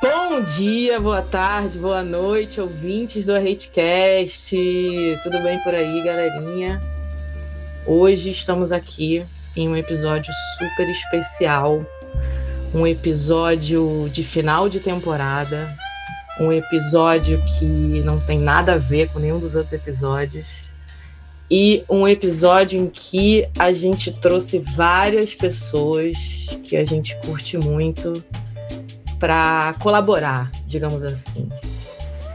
Bom dia, boa tarde, boa noite, ouvintes do Hatecast. Tudo bem por aí, galerinha? Hoje estamos aqui em um episódio super especial, um episódio de final de temporada, um episódio que não tem nada a ver com nenhum dos outros episódios. E um episódio em que a gente trouxe várias pessoas que a gente curte muito para colaborar, digamos assim.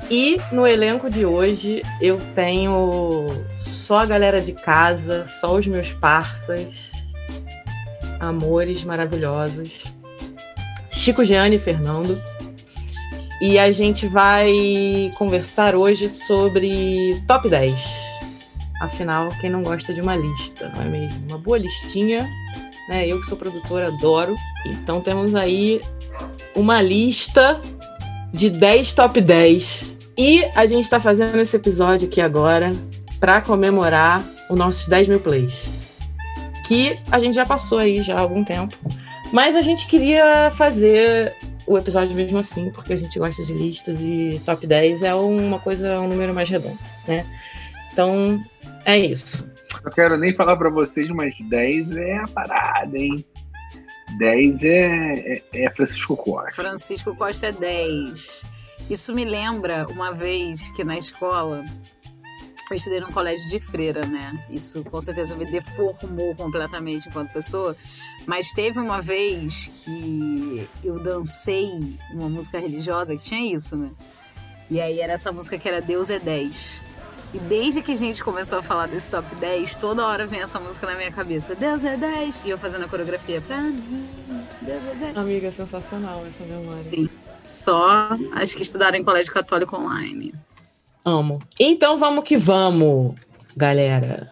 E no elenco de hoje eu tenho só a galera de casa, só os meus parças, amores maravilhosos, Chico, Jeane e Fernando. E a gente vai conversar hoje sobre top 10. Afinal, quem não gosta de uma lista, não é mesmo? Uma boa listinha, né? Eu que sou produtora adoro. Então temos aí uma lista de 10 top 10. E a gente está fazendo esse episódio aqui agora para comemorar os nossos 10 mil plays. Que a gente já passou aí já há algum tempo. Mas a gente queria fazer o episódio mesmo assim, porque a gente gosta de listas e top 10 é uma coisa, um número mais redondo, né? Então, é isso. Eu quero nem falar para vocês, mas 10 é a parada, hein? 10 é, é, é, Francisco Costa. Francisco Costa é 10. Isso me lembra uma vez que na escola eu estudei num colégio de freira, né? Isso com certeza me deformou completamente enquanto pessoa. Mas teve uma vez que eu dancei uma música religiosa que tinha isso, né? E aí era essa música que era Deus é 10. E desde que a gente começou a falar desse top 10, toda hora vem essa música na minha cabeça. Deus é 10. E eu fazendo a coreografia pra mim. Deus é 10. Amiga, é sensacional essa memória. Sim. Só acho que estudaram em colégio católico online. Amo. Então vamos que vamos, galera.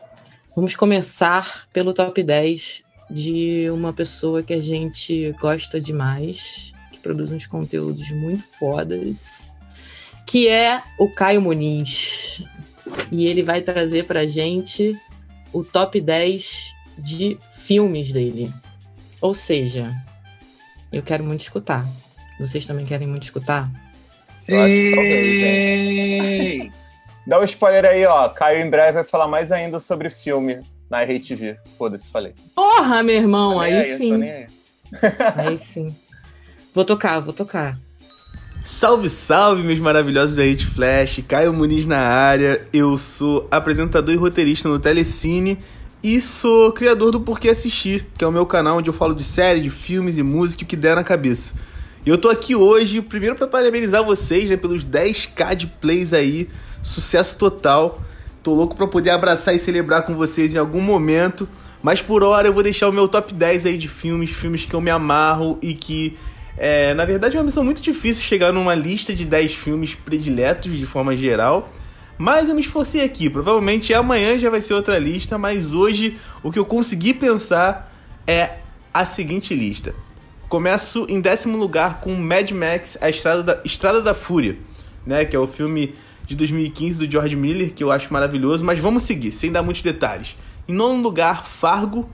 Vamos começar pelo top 10 de uma pessoa que a gente gosta demais, que produz uns conteúdos muito fodas, que é o Caio Muniz e ele vai trazer pra gente o top 10 de filmes dele. Ou seja, eu quero muito escutar. Vocês também querem muito escutar? Sim! Dá um spoiler aí, ó. Caio em breve vai falar mais ainda sobre filme na RTV. Foda-se, falei. Porra, meu irmão, aí, aí, sim. Aí. aí sim. Vou tocar, vou tocar. Salve, salve, meus maravilhosos da Hit Flash, Caio Muniz na área. Eu sou apresentador e roteirista no Telecine e sou criador do Porquê Assistir, que é o meu canal onde eu falo de séries, de filmes e música, o que der na cabeça. E eu tô aqui hoje, primeiro para parabenizar vocês, né, pelos 10k de plays aí, sucesso total. Tô louco para poder abraçar e celebrar com vocês em algum momento, mas por hora eu vou deixar o meu top 10 aí de filmes, filmes que eu me amarro e que é, na verdade, é uma missão muito difícil chegar numa lista de 10 filmes prediletos de forma geral. Mas eu me esforcei aqui. Provavelmente amanhã já vai ser outra lista, mas hoje o que eu consegui pensar é a seguinte lista. Começo em décimo lugar com Mad Max, A Estrada da, Estrada da Fúria, né? Que é o filme de 2015 do George Miller, que eu acho maravilhoso. Mas vamos seguir, sem dar muitos detalhes. Em nono lugar, Fargo.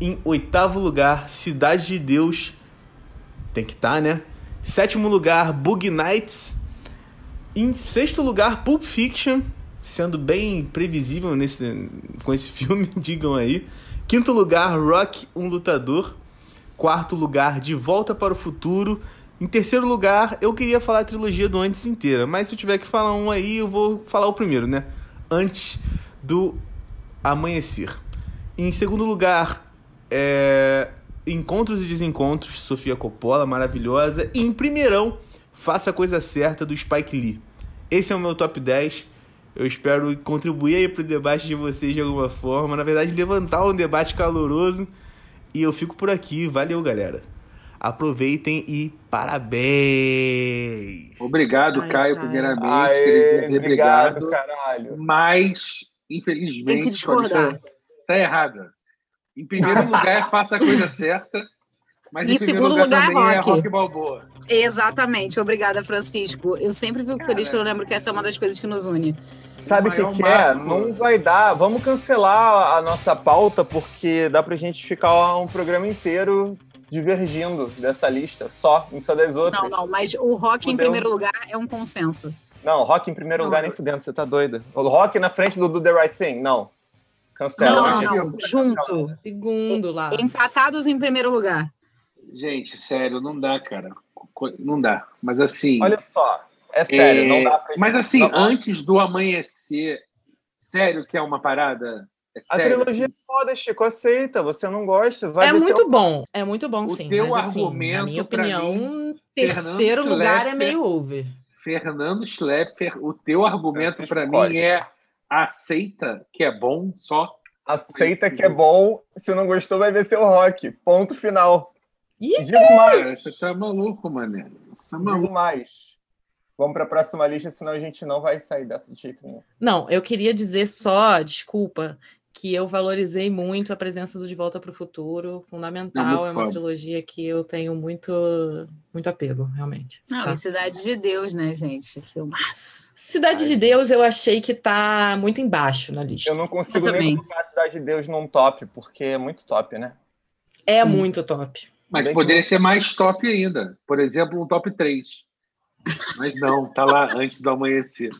Em oitavo lugar, Cidade de Deus tem que estar, tá, né? Sétimo lugar, Bug Nights. Em sexto lugar, Pulp Fiction, sendo bem previsível nesse, com esse filme, digam aí. Quinto lugar, Rock, um lutador. Quarto lugar, De Volta para o Futuro. Em terceiro lugar, eu queria falar a trilogia do Antes inteira, mas se eu tiver que falar um aí, eu vou falar o primeiro, né? Antes do Amanhecer. Em segundo lugar, é... Encontros e Desencontros, Sofia Coppola, maravilhosa. E em primeirão, Faça a Coisa Certa, do Spike Lee. Esse é o meu top 10. Eu espero contribuir aí pro debate de vocês de alguma forma. Na verdade, levantar um debate caloroso. E eu fico por aqui. Valeu, galera. Aproveitem e parabéns! Obrigado, Ai, Caio, primeiramente. Aê, queria dizer obrigado, obrigado. Caralho. Mas, infelizmente, sua lista tá errada. Em primeiro lugar, faça a coisa certa. Mas em, em segundo lugar, lugar é rock. É rock Balboa. Exatamente. Obrigada, Francisco. Eu sempre fico Cara, feliz que eu lembro que essa é uma das coisas que nos une. Sabe o que, que é? Não vai dar. Vamos cancelar a nossa pauta, porque dá pra gente ficar um programa inteiro divergindo dessa lista, só, não precisa das outras. Não, não, mas o rock em primeiro lugar é um consenso. Não, rock em primeiro não. lugar nem fudendo, você tá doida. O rock na frente do Do The Right Thing, não. Cancela. Não, não, não. junto. Segundo lá. Empatados em primeiro lugar. Gente, sério, não dá, cara. Não dá. Mas assim. Olha só, é sério, é... não dá pra. Mas assim, antes do amanhecer, sério que é uma parada é a trilogia é foda, Chico, aceita. Você não gosta, vai É muito o... bom, é muito bom, o sim. Teu mas, assim, argumento, na minha opinião, mim, terceiro Fernando lugar Schlepper, é meio over. Fernando Schlepper, o teu argumento para mim é aceita que é bom só. Aceita que é bom, se não gostou vai ver seu rock. Ponto final. Ih, Digo mais. Você tá maluco, mané. Tá maluco. Digo mais. Vamos para a próxima lista, senão a gente não vai sair dessa de jeito nenhum. Não, eu queria dizer só, desculpa, que eu valorizei muito a presença do De Volta para o Futuro, fundamental, é, é uma foda. trilogia que eu tenho muito muito apego, realmente. Não, tá? e Cidade de Deus, né, gente? Filmaço. Cidade Ai. de Deus eu achei que tá muito embaixo na lista. Eu não consigo eu nem colocar Cidade de Deus num top, porque é muito top, né? É Sim. muito top. Mas Bem poderia que... ser mais top ainda. Por exemplo, um top 3. Mas não, tá lá antes do amanhecer.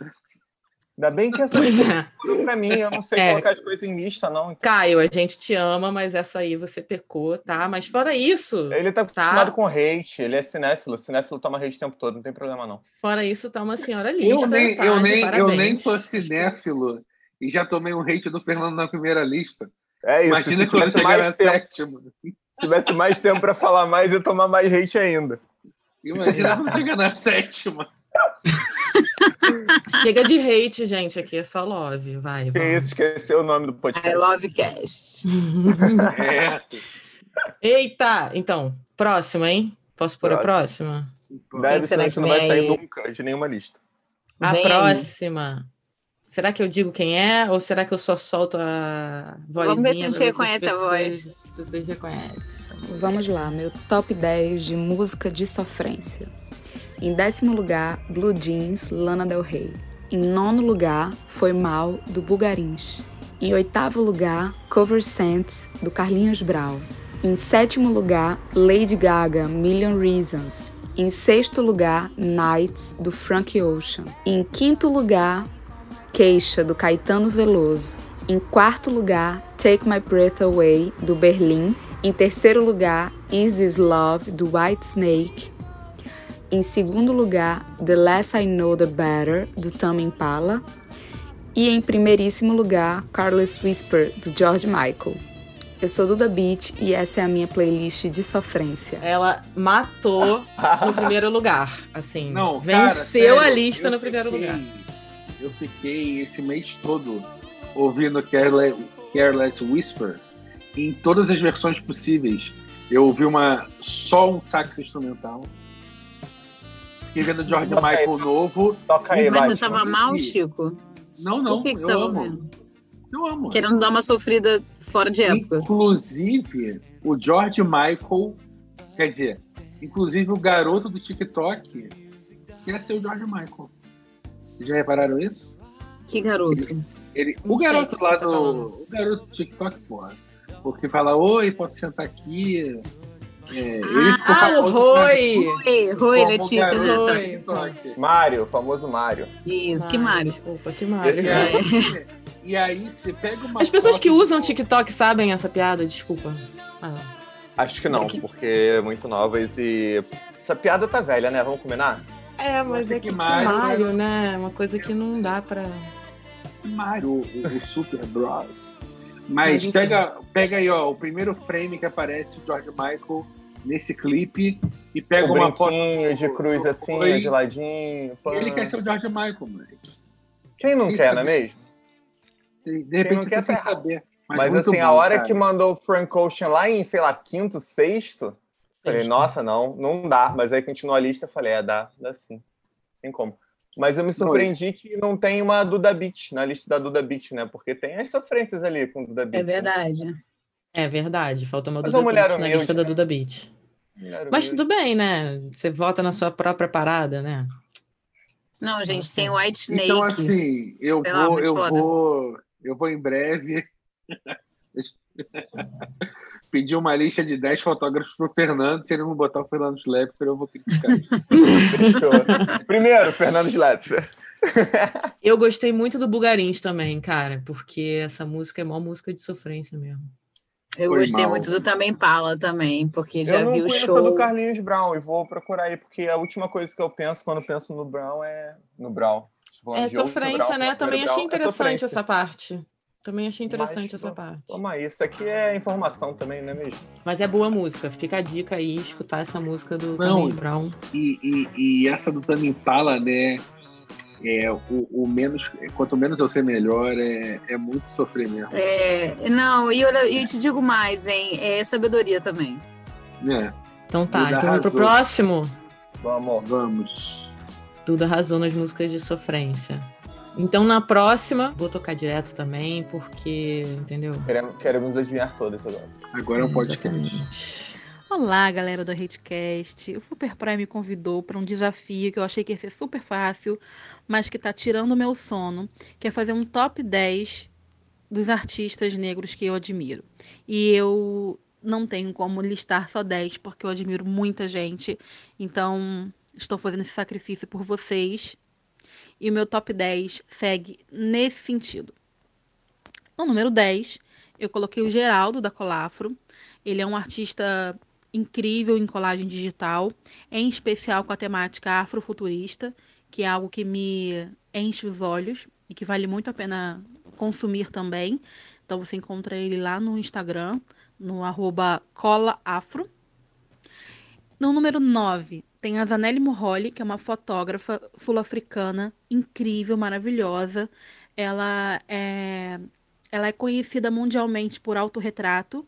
Ainda bem que essa pois é. pra mim, eu não sei é. colocar as coisas em lista, não. Caio, a gente te ama, mas essa aí você pecou, tá? Mas fora isso. Ele tá, tá? acostumado com hate, ele é cinéfilo. Cinéfilo toma hate o tempo todo, não tem problema, não. Fora isso, tá uma senhora lista. Eu nem, tá? eu nem, eu nem sou cinéfilo e já tomei um hate do Fernando na primeira lista. É isso. Imagina se tivesse mais tempo, sétimo. tivesse mais tempo para falar mais e tomar mais hate ainda. Imagina quando chegar na sétima. Chega de hate, gente. Aqui é só love. Vai. Que isso, esqueceu o nome do podcast. I love cast. é. Eita! Então, próxima, hein? Posso pôr a próxima? Deve ser que não vai sair nunca de nenhuma lista. A Vem. próxima. Será que eu digo quem é? Ou será que eu só solto a vozinha? Vamos ver se a gente reconhece a voz. Se vocês reconhecem. Vamos lá, meu top 10 de música de sofrência. Em décimo lugar, Blue Jeans, Lana Del Rey. Em nono lugar, Foi Mal, do Bugarins. Em oitavo lugar, Cover Sense, do Carlinhos Brau. Em sétimo lugar, Lady Gaga, Million Reasons. Em sexto lugar, Nights, do Frank Ocean. Em quinto lugar, Queixa, do Caetano Veloso. Em quarto lugar, Take My Breath Away, do Berlim. Em terceiro lugar, Is This Love, do White Snake. Em segundo lugar, The Less I Know The Better, do Tame Impala. E em primeiríssimo lugar, Carlos Whisper, do George Michael. Eu sou Duda Beat e essa é a minha playlist de sofrência. Ela matou no primeiro lugar, assim. Não, venceu cara, sério, a lista no primeiro fiquei, lugar. Eu fiquei esse mês todo ouvindo Careless, Careless Whisper em todas as versões possíveis. Eu ouvi uma só um sax instrumental Fiquei vendo George Toca Michael aí. novo. Toca aí, Mas você tava mal, Chico? Não, não. que, que eu amo. Vendo? Eu amo. Querendo dar uma sofrida fora de época. Inclusive, o George Michael, quer dizer, inclusive o garoto do TikTok quer ser o George Michael. Vocês já repararam isso? Que garoto? Ele, ele o garoto lá do. O garoto do TikTok, porra. Porque fala, oi, posso sentar aqui? É, ah, o Rui! Rui, Rui Letícia. Rui. Mário, famoso Mário. Isso, que Mário. Desculpa, que Mário. E aí, e aí você pega uma. As pessoas que usam TikTok sabem essa piada, desculpa. Ah. Acho que não, porque é muito novas e. Essa piada tá velha, né? Vamos combinar? É, mas é que, que Mário, Mário, né? Uma coisa que não dá pra. Mário, o, o Super Bros. Mas, Mas pega, pega aí, ó, o primeiro frame que aparece o George Michael nesse clipe e pega o uma foto de cruz assim, Oi. de ladinho. Pã. Ele quer ser o George Michael, moleque. Quem não quer, não é mesmo? De repente não quer sem saber. Mas, mas assim, bom, a hora cara. que mandou o Frank Ocean lá em, sei lá, quinto, sexto, sexto, falei, nossa, não, não dá. Mas aí continuou a lista, falei, é, dá, dá sim. Tem como. Mas eu me surpreendi que não tem uma Duda Beat na lista da Duda Beat, né? Porque tem as sofrências ali com Duda Beat. É verdade. Né? É verdade, falta uma Mas Duda Beat na lista da Duda Beat. Mas tudo bem, né? Você vota na sua própria parada, né? Não, gente, tem White Snake. Então, assim, eu vou, eu vou, eu vou em breve. pedi uma lista de 10 fotógrafos pro Fernando. Se ele não botar o Fernando Schlepper, eu vou criticar. Primeiro, Fernando Schlepper. Eu gostei muito do Bugarins também, cara, porque essa música é uma música de sofrência mesmo. Eu Foi gostei mal. muito do Também Pala também, porque já eu não vi o show. a do Carlinhos Brown e vou procurar aí, porque a última coisa que eu penso quando penso no Brown é no Brown. É sofrência, Brown, né? primeiro Também achei é interessante sofrência. essa parte. Também achei interessante Mas, essa parte. Toma aí, isso aqui é informação também, não é mesmo? Mas é boa música. Fica a dica aí, escutar essa música do Não. Carlinhos Brown. E, e, e essa do Tame Impala, né? É, o, o menos, quanto menos eu sei melhor, é, é muito sofrer mesmo. É, não, e eu te digo mais, hein? É sabedoria também. É, Então tá, Duda então vamos pro próximo. Vamos. vamos. Duda arrasou nas músicas de sofrência. Então na próxima, vou tocar direto também, porque, entendeu? Queremos, queremos adivinhar todas agora. Agora é um podcast. Olá, galera do Hatecast. O Super Prime me convidou para um desafio que eu achei que ia ser super fácil, mas que tá tirando o meu sono, que é fazer um top 10 dos artistas negros que eu admiro. E eu não tenho como listar só 10, porque eu admiro muita gente. Então, estou fazendo esse sacrifício por vocês. E o meu top 10 segue nesse sentido. No número 10, eu coloquei o Geraldo da Colafro. Ele é um artista incrível em colagem digital, em especial com a temática afrofuturista, que é algo que me enche os olhos e que vale muito a pena consumir também. Então você encontra ele lá no Instagram, no colaafro. No número 9, tem a Zanelli Murroli, que é uma fotógrafa sul-africana incrível, maravilhosa. Ela é, ela é conhecida mundialmente por autorretrato,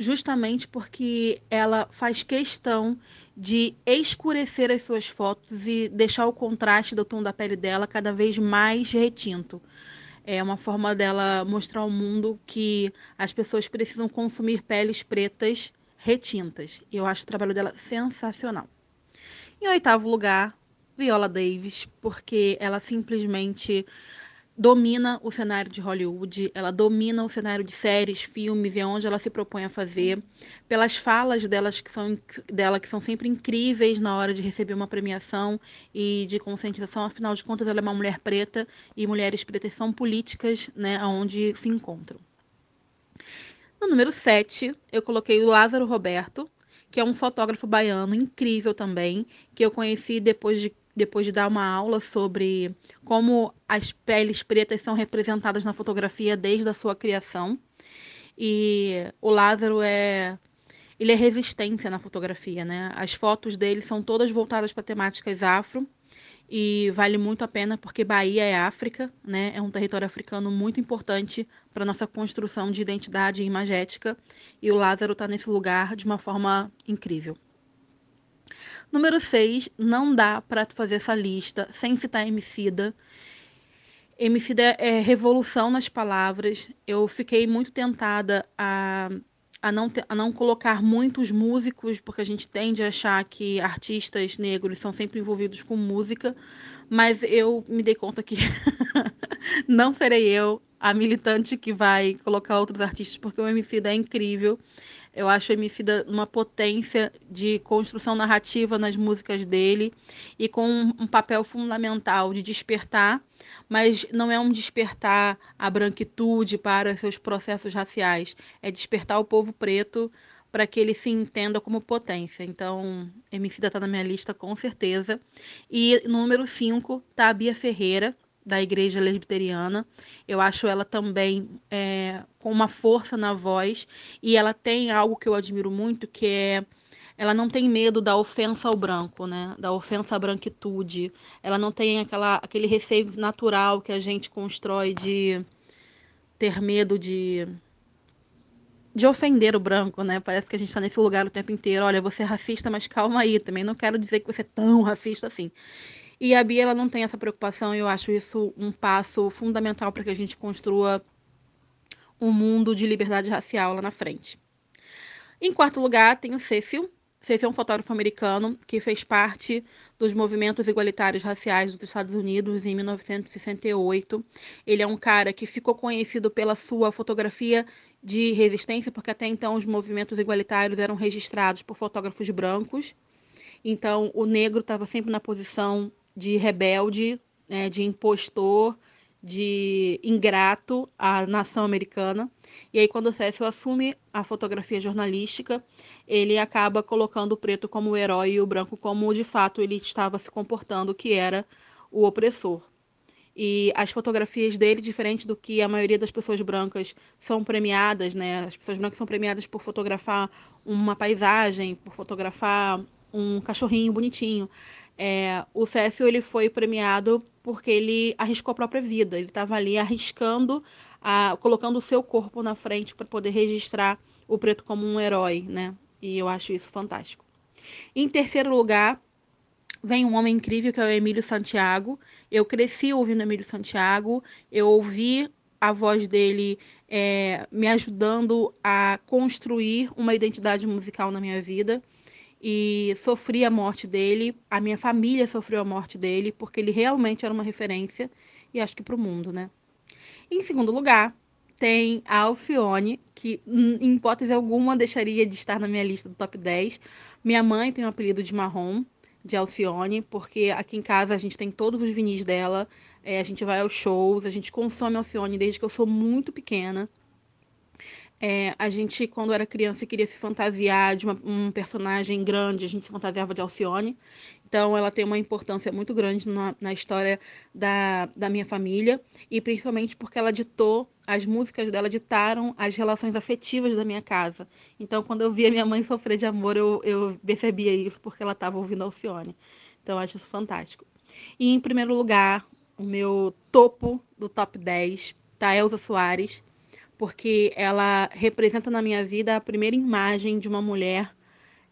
justamente porque ela faz questão de escurecer as suas fotos e deixar o contraste do tom da pele dela cada vez mais retinto. É uma forma dela mostrar ao mundo que as pessoas precisam consumir peles pretas retintas. Eu acho o trabalho dela sensacional. Em oitavo lugar, Viola Davis, porque ela simplesmente domina o cenário de Hollywood, ela domina o cenário de séries, filmes e onde ela se propõe a fazer, pelas falas delas que são, dela que são sempre incríveis na hora de receber uma premiação e de conscientização, afinal de contas ela é uma mulher preta e mulheres pretas são políticas, né, onde se encontram. No número 7, eu coloquei o Lázaro Roberto, que é um fotógrafo baiano incrível também, que eu conheci depois de depois de dar uma aula sobre como as peles pretas são representadas na fotografia desde a sua criação. E o Lázaro é ele é resistência na fotografia, né? As fotos dele são todas voltadas para temáticas afro e vale muito a pena porque Bahia é África, né? É um território africano muito importante para nossa construção de identidade imagética e o Lázaro está nesse lugar de uma forma incrível. Número 6, não dá para fazer essa lista sem citar Emicida. Emicida é revolução nas palavras. Eu fiquei muito tentada a, a, não, te, a não colocar muitos músicos, porque a gente tende a achar que artistas negros são sempre envolvidos com música, mas eu me dei conta que não serei eu a militante que vai colocar outros artistas, porque o Emicida é incrível. Eu acho o Emicida uma potência de construção narrativa nas músicas dele e com um papel fundamental de despertar, mas não é um despertar a branquitude para seus processos raciais, é despertar o povo preto para que ele se entenda como potência. Então, Emicida está na minha lista com certeza. E número 5 tá a Bia Ferreira, da Igreja Lesbiteriana. Eu acho ela também é, com uma força na voz e ela tem algo que eu admiro muito, que é ela não tem medo da ofensa ao branco, né? Da ofensa à branquitude. Ela não tem aquela, aquele receio natural que a gente constrói de ter medo de de ofender o branco, né? Parece que a gente está nesse lugar o tempo inteiro. Olha, você é racista, mas calma aí. Também não quero dizer que você é tão racista assim. E a Bia ela não tem essa preocupação, e eu acho isso um passo fundamental para que a gente construa um mundo de liberdade racial lá na frente. Em quarto lugar, tem o Cecil, Cécio é um fotógrafo americano que fez parte dos movimentos igualitários raciais dos Estados Unidos em 1968. Ele é um cara que ficou conhecido pela sua fotografia de resistência, porque até então os movimentos igualitários eram registrados por fotógrafos brancos. Então, o negro estava sempre na posição de rebelde, né, de impostor, de ingrato à nação americana. E aí, quando o Cécio assume a fotografia jornalística, ele acaba colocando o preto como o herói e o branco como de fato ele estava se comportando, que era o opressor. E as fotografias dele, diferente do que a maioria das pessoas brancas são premiadas, né? As pessoas brancas são premiadas por fotografar uma paisagem, por fotografar um cachorrinho bonitinho. É, o Cécio ele foi premiado porque ele arriscou a própria vida. Ele estava ali arriscando, a, colocando o seu corpo na frente para poder registrar o preto como um herói, né? E eu acho isso fantástico. Em terceiro lugar, vem um homem incrível que é o Emílio Santiago. Eu cresci ouvindo Emílio Santiago, eu ouvi a voz dele é, me ajudando a construir uma identidade musical na minha vida e sofri a morte dele, a minha família sofreu a morte dele, porque ele realmente era uma referência, e acho que para o mundo, né? Em segundo lugar, tem a Alcione, que em hipótese alguma deixaria de estar na minha lista do top 10. Minha mãe tem o um apelido de marrom, de Alcione, porque aqui em casa a gente tem todos os vinis dela, é, a gente vai aos shows, a gente consome Alcione desde que eu sou muito pequena. É, a gente, quando era criança, queria se fantasiar de uma, um personagem grande, a gente se fantasiava de Alcione. Então, ela tem uma importância muito grande na, na história da, da minha família, e principalmente porque ela ditou, as músicas dela ditaram as relações afetivas da minha casa. Então, quando eu via minha mãe sofrer de amor, eu, eu percebia isso porque ela estava ouvindo Alcione. Então, eu acho isso fantástico. E, em primeiro lugar, o meu topo do top 10 tá Elza Soares porque ela representa na minha vida a primeira imagem de uma mulher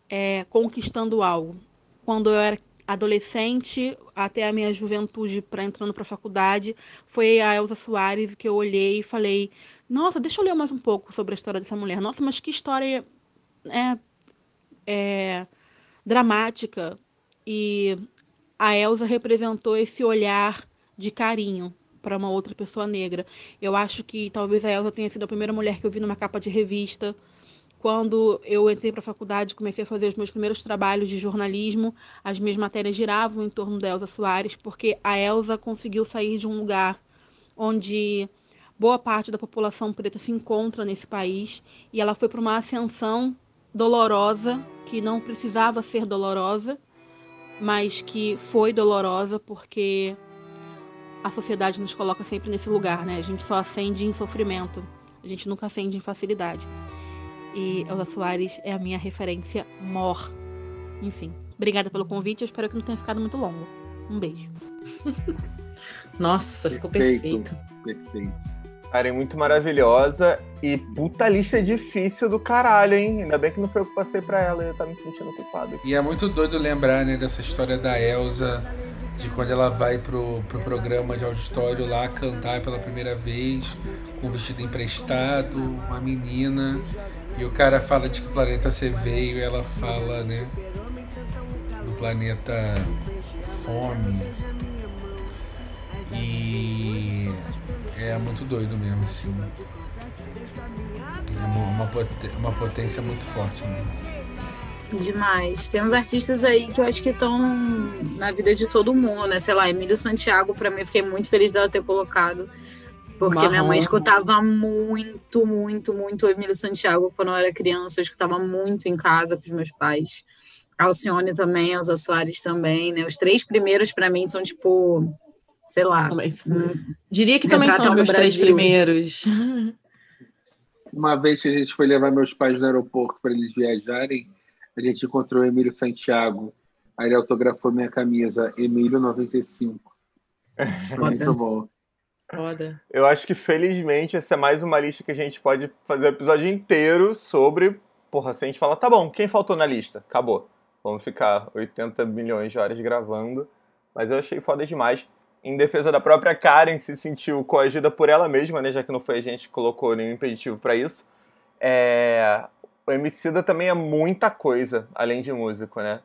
é, conquistando algo. Quando eu era adolescente, até a minha juventude para entrando para a faculdade, foi a Elsa Soares que eu olhei e falei: Nossa, deixa eu ler mais um pouco sobre a história dessa mulher. Nossa, mas que história é, é dramática. E a Elsa representou esse olhar de carinho para uma outra pessoa negra. Eu acho que talvez a Elsa tenha sido a primeira mulher que eu vi numa capa de revista. Quando eu entrei para a faculdade, comecei a fazer os meus primeiros trabalhos de jornalismo, as minhas matérias giravam em torno da Elsa Soares, porque a Elsa conseguiu sair de um lugar onde boa parte da população preta se encontra nesse país e ela foi para uma ascensão dolorosa, que não precisava ser dolorosa, mas que foi dolorosa porque a sociedade nos coloca sempre nesse lugar, né? A gente só acende em sofrimento, a gente nunca acende em facilidade. E Elza Soares é a minha referência mor. Enfim, obrigada pelo convite, eu espero que não tenha ficado muito longo. Um beijo. Nossa, ficou perfeito. Perfeito. É muito maravilhosa e puta lista difícil do caralho, hein? Ainda bem que não foi eu que passei pra ela, eu tava me sentindo culpado. E é muito doido lembrar, né, dessa história da Elsa de quando ela vai pro, pro programa de auditório lá cantar pela primeira vez, com um vestido emprestado, uma menina, e o cara fala de que planeta você veio e ela fala, né? Do planeta fome. E é muito doido mesmo, assim. É uma, uma potência muito forte mesmo. Demais. Tem uns artistas aí que eu acho que estão na vida de todo mundo, né? Sei lá, Emílio Santiago, para mim, fiquei muito feliz dela ter colocado. Porque Marrom. minha mãe escutava muito, muito, muito Emílio Santiago quando eu era criança. Eu escutava muito em casa com os meus pais. Alcione também, Elza Soares também, né? Os três primeiros, para mim, são tipo, sei lá. Hum, Diria que também são os meus três primeiros. Uma vez que a gente foi levar meus pais no aeroporto para eles viajarem, a gente encontrou o Emílio Santiago. Aí ele autografou minha camisa, Emílio95. Muito bom. Foda. Eu acho que felizmente essa é mais uma lista que a gente pode fazer o um episódio inteiro sobre. Porra, se a gente fala, tá bom, quem faltou na lista? Acabou. Vamos ficar 80 milhões de horas gravando. Mas eu achei foda demais. Em defesa da própria Karen, que se sentiu coagida por ela mesma, né? Já que não foi a gente que colocou nenhum impeditivo para isso. É o Emicida também é muita coisa, além de músico, né?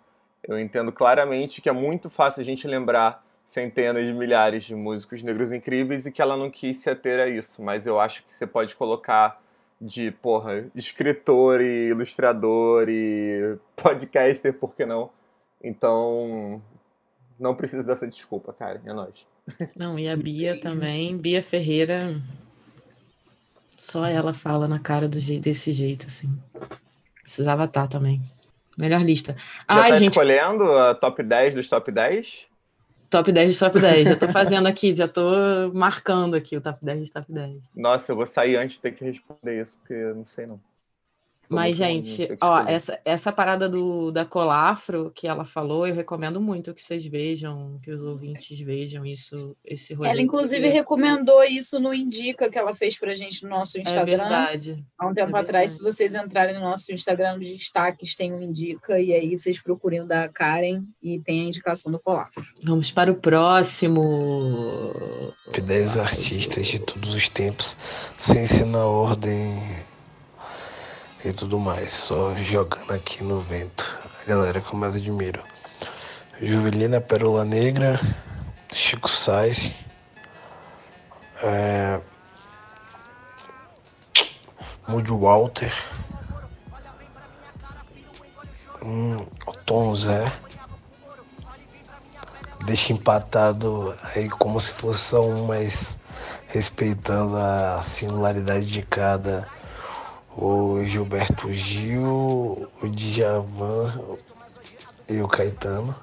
Eu entendo claramente que é muito fácil a gente lembrar centenas de milhares de músicos negros incríveis e que ela não quis se ater a isso, mas eu acho que você pode colocar de, porra, escritor e ilustrador e podcaster, por que não? Então, não precisa dessa desculpa, cara, é nóis. Não, e a Bia também, Bia Ferreira, só ela fala na cara do jeito, desse jeito, assim. Precisava estar também. Melhor lista. Já Ai, tá gente... escolhendo a top 10 dos top 10? Top 10 dos top 10. Já tô fazendo aqui, já tô marcando aqui o top 10 dos top 10. Nossa, eu vou sair antes de ter que responder isso, porque eu não sei não. Mas, gente, ó, essa, essa parada do, da Colafro que ela falou, eu recomendo muito que vocês vejam, que os ouvintes vejam isso, esse rolê. Ela, inclusive, recomendou isso no Indica que ela fez pra gente no nosso é Instagram. É verdade. Há um tempo é atrás, se vocês entrarem no nosso Instagram, nos destaques tem o um Indica, e aí vocês procurem o da Karen e tem a indicação do Colafro. Vamos para o próximo. 10 artistas de todos os tempos, sem ser na ordem e tudo mais, só jogando aqui no vento. A galera que eu mais admiro. Juvelina Pérola Negra, Chico Sainz, é... Moody Walter, hum, Tom Zé, deixa empatado aí como se fosse só um, mas respeitando a singularidade de cada o Gilberto Gil, o Djavan e o Caetano.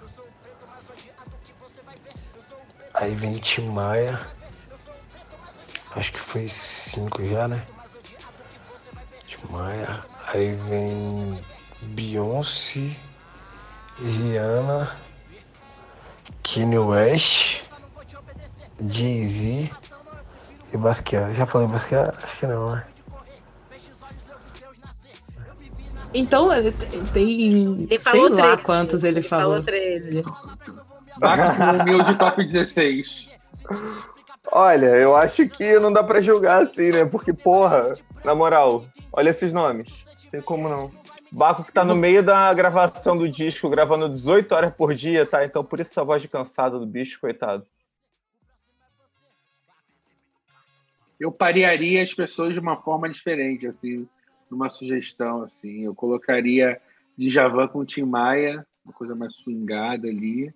Aí vem Tim Maia. Acho que foi cinco já, né? Tim Maia. Aí vem Beyoncé, Rihanna, Kanye West, Jay-Z e Basquiat. Já falei Basquiat? Acho que não, né? Então, é, tem. Ele falou sei 13. lá quantos ele, ele falou. falou 13. Vaca com humilde top 16. Olha, eu acho que não dá pra julgar assim, né? Porque, porra, na moral, olha esses nomes. Tem como não. Baco que tá no meio da gravação do disco, gravando 18 horas por dia, tá? Então por isso essa voz de cansado do bicho, coitado. Eu parearia as pessoas de uma forma diferente, assim numa sugestão, assim. Eu colocaria Djavan com Tim Maia, uma coisa mais swingada ali.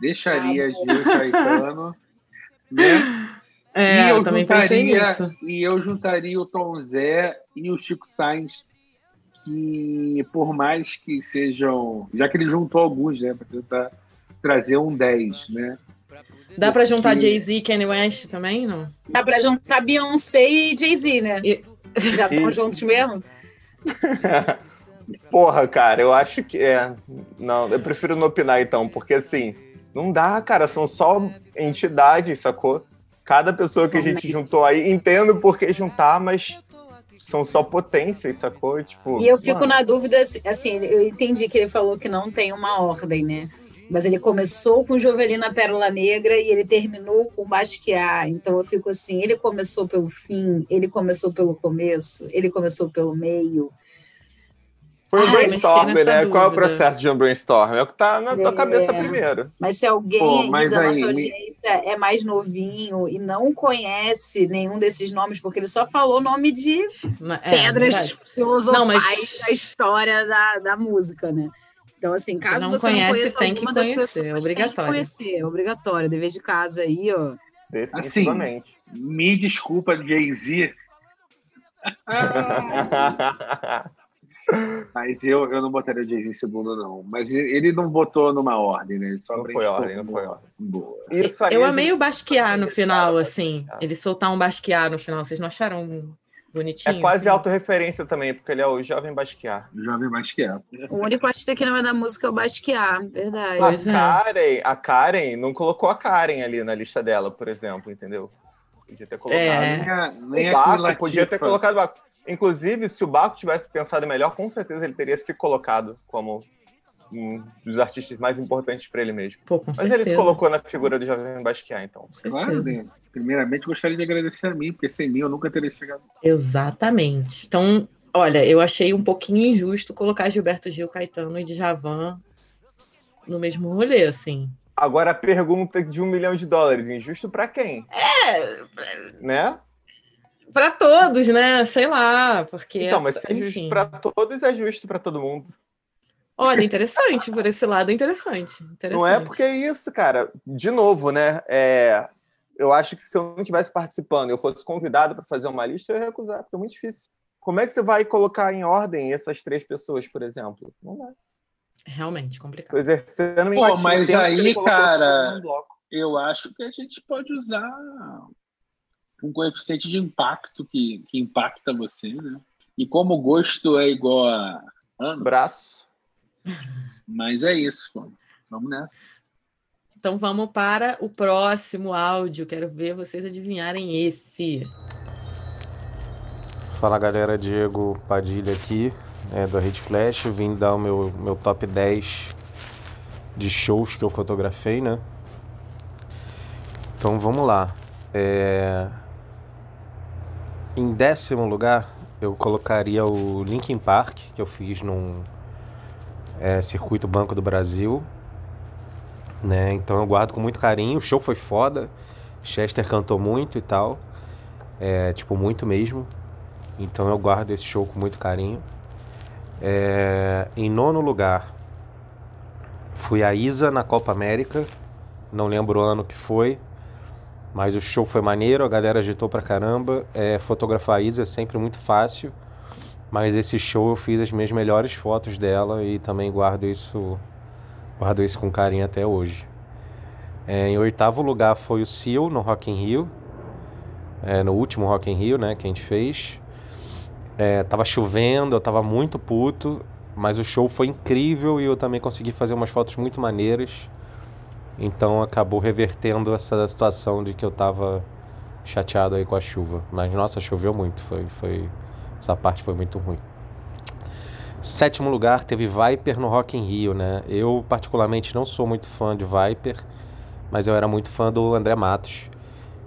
Deixaria ah, Gil Caetano, né? É, e eu, eu também juntaria, E eu juntaria o Tom Zé e o Chico Sainz, que por mais que sejam... Já que ele juntou alguns, né? Para tentar trazer um 10, né? Dá para juntar Jay-Z e Kanye West também, não? Dá para juntar Beyoncé e Jay-Z, né? E, já estão juntos mesmo? Porra, cara, eu acho que é. Não, eu prefiro não opinar então, porque assim, não dá, cara, são só entidades, sacou? Cada pessoa que a gente juntou aí, entendo por que juntar, mas são só potências, sacou? Tipo, e eu fico mano. na dúvida, assim, eu entendi que ele falou que não tem uma ordem, né? Mas ele começou com Jovelina Pérola Negra e ele terminou com Basquiat. Então eu fico assim, ele começou pelo fim, ele começou pelo começo, ele começou pelo meio. Foi um brainstorm, né? Dúvida. Qual é o processo de um brainstorm? É o que tá na tua é. cabeça primeiro. Mas se alguém Pô, mas da aí, nossa audiência é mais novinho e não conhece nenhum desses nomes, porque ele só falou nome de é, pedras filosofais não, mas... da história da, da música, né? Então, assim, caso não você conhece, não conheça tem que conhecer, pessoas, é obrigatório. Tem que conhecer, é obrigatório, dever de casa aí, ó. Definitivamente. Assim, me desculpa, Jay-Z. Mas eu, eu não botaria o Jay-Z em segundo, não. Mas ele não botou numa ordem, né? Ele só não foi ordem, não foi ordem. Boa. Isso eu amei o Basquiat no final, assim. Ele soltar um Basquiat no final. Vocês não acharam Bonitinho. É quase assim. autorreferência também, porque ele é o Jovem Basquiat. Jovem Basquiat. O único artista que não é da música é o Basquiat, verdade. A é. Karen, a Karen não colocou a Karen ali na lista dela, por exemplo, entendeu? Podia ter colocado. É. Nem, o Baco podia ter colocado o Baco. Inclusive, se o Baco tivesse pensado melhor, com certeza ele teria se colocado como um dos artistas mais importantes para ele mesmo. Pô, Mas certeza. ele se colocou na figura do Jovem Basquiat, então. Claro, primeiramente gostaria de agradecer a mim, porque sem mim eu nunca teria chegado. Exatamente. Então, Olha, eu achei um pouquinho injusto colocar Gilberto Gil, Caetano e Djavan no mesmo rolê, assim. Agora a pergunta de um milhão de dólares, injusto para quem? É, né? Para todos, né? Sei lá, porque Então, mas se é justo para todos, é justo para todo mundo. Olha, interessante, por esse lado é interessante, interessante. Não é porque é isso, cara. De novo, né? É, eu acho que se eu não estivesse participando, eu fosse convidado para fazer uma lista, eu ia recusar, porque é muito difícil. Como é que você vai colocar em ordem essas três pessoas, por exemplo? Não dá. Realmente complicado. Tô exercendo Pô, mas aí, cara, eu acho que a gente pode usar um coeficiente de impacto que, que impacta você, né? E como o gosto é igual a anos, braço mas é isso, pô. Vamos nessa. Então vamos para o próximo áudio. Quero ver vocês adivinharem esse. Fala galera, Diego Padilha aqui, é, do Rede Flash. Vim dar o meu, meu top 10 de shows que eu fotografei, né? Então vamos lá. É... Em décimo lugar, eu colocaria o Linkin Park, que eu fiz num é, Circuito Banco do Brasil. Né? Então eu guardo com muito carinho. O show foi foda. Chester cantou muito e tal. É, tipo, muito mesmo. Então eu guardo esse show com muito carinho. É, em nono lugar, fui a Isa na Copa América. Não lembro o ano que foi. Mas o show foi maneiro, a galera agitou pra caramba. É, fotografar a Isa é sempre muito fácil. Mas esse show eu fiz as minhas melhores fotos dela e também guardo isso, guardo isso com carinho até hoje. É, em oitavo lugar foi o Seal no Rock in Rio, é, no último Rock in Rio, né, que a gente fez. É, tava chovendo, eu tava muito puto, mas o show foi incrível e eu também consegui fazer umas fotos muito maneiras. Então acabou revertendo essa situação de que eu tava chateado aí com a chuva. Mas nossa, choveu muito, foi, foi essa parte foi muito ruim. Sétimo lugar teve Viper no Rock in Rio, né? Eu particularmente não sou muito fã de Viper, mas eu era muito fã do André Matos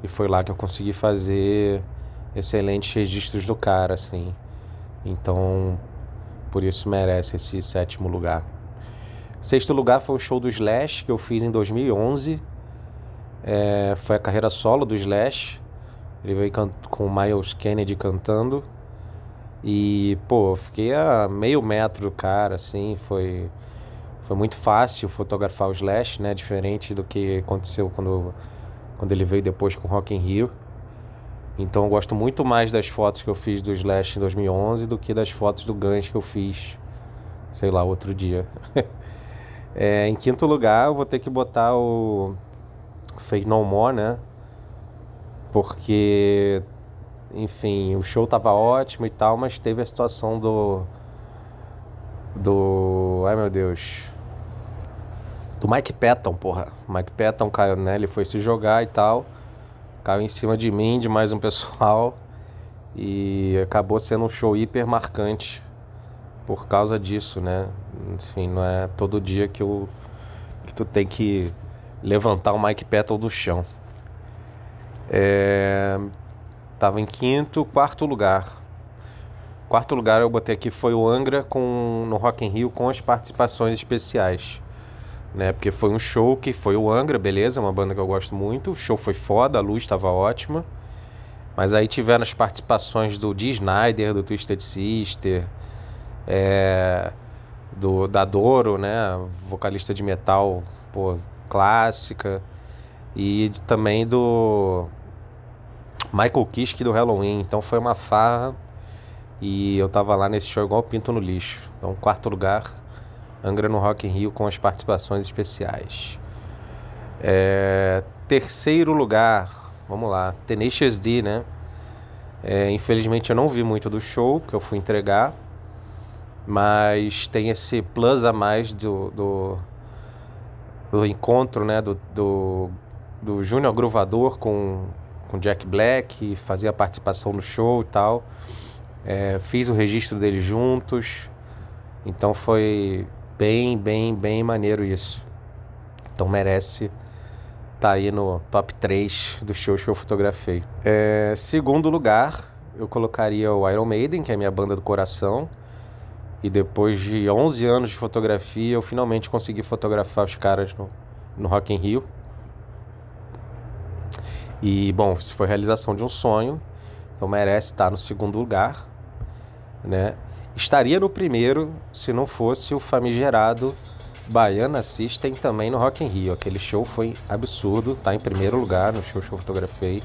e foi lá que eu consegui fazer excelentes registros do cara, assim. Então, por isso merece esse sétimo lugar. Sexto lugar foi o show do Slash que eu fiz em 2011. É, foi a carreira solo do Slash. Ele veio com o Miles Kennedy cantando. E, pô, fiquei a meio metro do cara, assim, foi, foi muito fácil fotografar o Slash, né? Diferente do que aconteceu quando, quando ele veio depois com Rock in Rio. Então eu gosto muito mais das fotos que eu fiz do Slash em 2011 do que das fotos do Guns que eu fiz, sei lá, outro dia. é, em quinto lugar, eu vou ter que botar o Fake No More, né? Porque enfim, o show tava ótimo e tal, mas teve a situação do. Do. Ai meu Deus. Do Mike Patton, porra. Mike Patton caiu, né? Ele foi se jogar e tal. Caiu em cima de mim, de mais um pessoal. E acabou sendo um show hiper marcante por causa disso, né? Enfim, não é todo dia que, eu, que tu tem que levantar o Mike Patton do chão. É, Tava em quinto, quarto lugar. Quarto lugar eu botei aqui foi o Angra com, no Rock in Rio com as participações especiais. Né? Porque foi um show que foi o Angra, beleza, uma banda que eu gosto muito. O show foi foda, a luz estava ótima. Mas aí tiveram as participações do Dee Snyder, do Twisted Sister, é, do, da Doro, né? Vocalista de metal pô, clássica. E também do Michael Kiske do Halloween. Então foi uma farra e eu tava lá nesse show igual pinto no lixo. Então, quarto lugar, Angra no Rock in Rio com as participações especiais. É, terceiro lugar, vamos lá, Tenacious D, né? É, infelizmente eu não vi muito do show que eu fui entregar, mas tem esse plus a mais do, do, do encontro, né? Do, do, do Júnior Gruvador com com Jack Black, fazia participação no show e tal. É, fiz o registro deles juntos. Então foi bem, bem, bem maneiro isso. Então merece estar tá aí no top 3 dos shows que eu fotografei. É, segundo lugar, eu colocaria o Iron Maiden, que é a minha banda do coração. E depois de 11 anos de fotografia, eu finalmente consegui fotografar os caras no, no Rock in Rio. E, bom, isso foi realização de um sonho. Então merece estar no segundo lugar, né? Estaria no primeiro se não fosse o famigerado Baiana System também no Rock in Rio. Aquele show foi absurdo, tá em primeiro lugar no show que eu fotografei.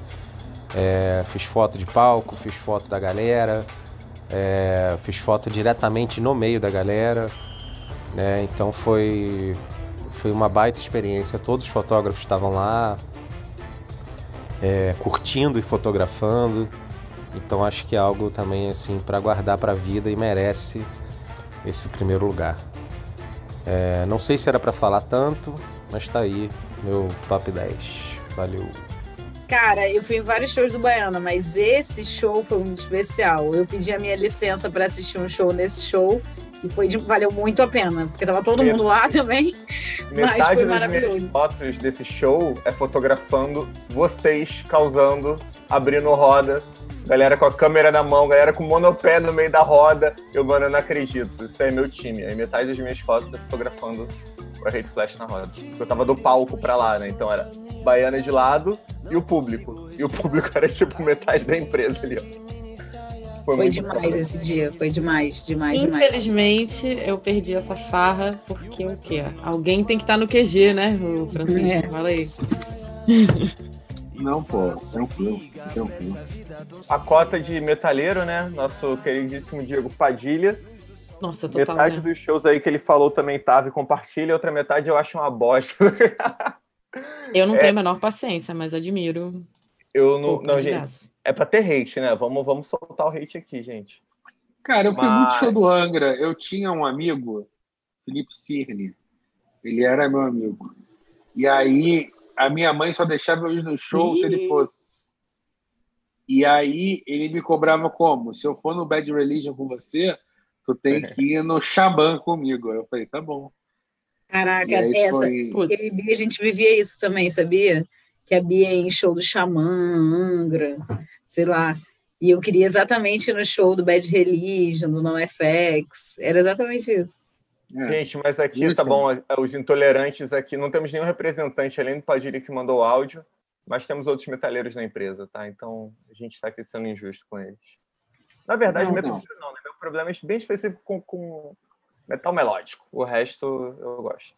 É, fiz foto de palco, fiz foto da galera, é, fiz foto diretamente no meio da galera. Né? Então foi, foi uma baita experiência. Todos os fotógrafos estavam lá é, curtindo e fotografando. Então acho que é algo também assim para guardar para a vida e merece esse primeiro lugar. É, não sei se era para falar tanto, mas tá aí meu top 10. Valeu. Cara, eu fui em vários shows do Baiana, mas esse show foi muito especial. Eu pedi a minha licença para assistir um show nesse show e foi de, valeu muito a pena, porque tava todo mundo lá também. Metade mas foi maravilhoso. das minhas fotos desse show é fotografando vocês causando, abrindo roda Galera com a câmera na mão, galera com monopé no meio da roda. Eu, mano, eu não acredito. Isso é meu time. Aí metade das minhas fotos é fotografando a Rede Flash na roda. Eu tava do palco pra lá, né? Então era Baiana de lado e o público. E o público era tipo metade da empresa ali, ó. Foi, foi demais bom. esse dia, foi demais, demais, Infelizmente, demais. eu perdi essa farra, porque o quê? Alguém tem que estar no QG, né, o Francisco? É. Fala aí. Não, pô, tranquilo, tranquilo. A cota de metalheiro, né? Nosso queridíssimo Diego Padilha. Nossa, total. Metade né? dos shows aí que ele falou também tava e compartilha, outra metade eu acho uma bosta. eu não é... tenho a menor paciência, mas admiro. Eu não, não gente. É pra ter hate, né? Vamos, vamos soltar o hate aqui, gente. Cara, eu fui mas... muito show do Angra. Eu tinha um amigo, Felipe Cirne. Ele era meu amigo. E aí a minha mãe só deixava eu ir no show Ih. se ele fosse. E aí ele me cobrava como? Se eu for no Bad Religion com você, tu tem que ir no Xamã comigo. Eu falei, tá bom. Caraca, essa. Foi... a gente vivia isso também, sabia? Que a Bia em show do Xamã, Angra, sei lá. E eu queria exatamente ir no show do Bad Religion, do NoFX. Era exatamente isso. É. Gente, mas aqui tá bom, os intolerantes aqui, não temos nenhum representante além do Padilha que mandou áudio, mas temos outros metaleiros na empresa, tá? Então a gente está aqui sendo injusto com eles. Na verdade, não, metal não. não né? Meu problema é bem específico com, com metal melódico. O resto eu gosto.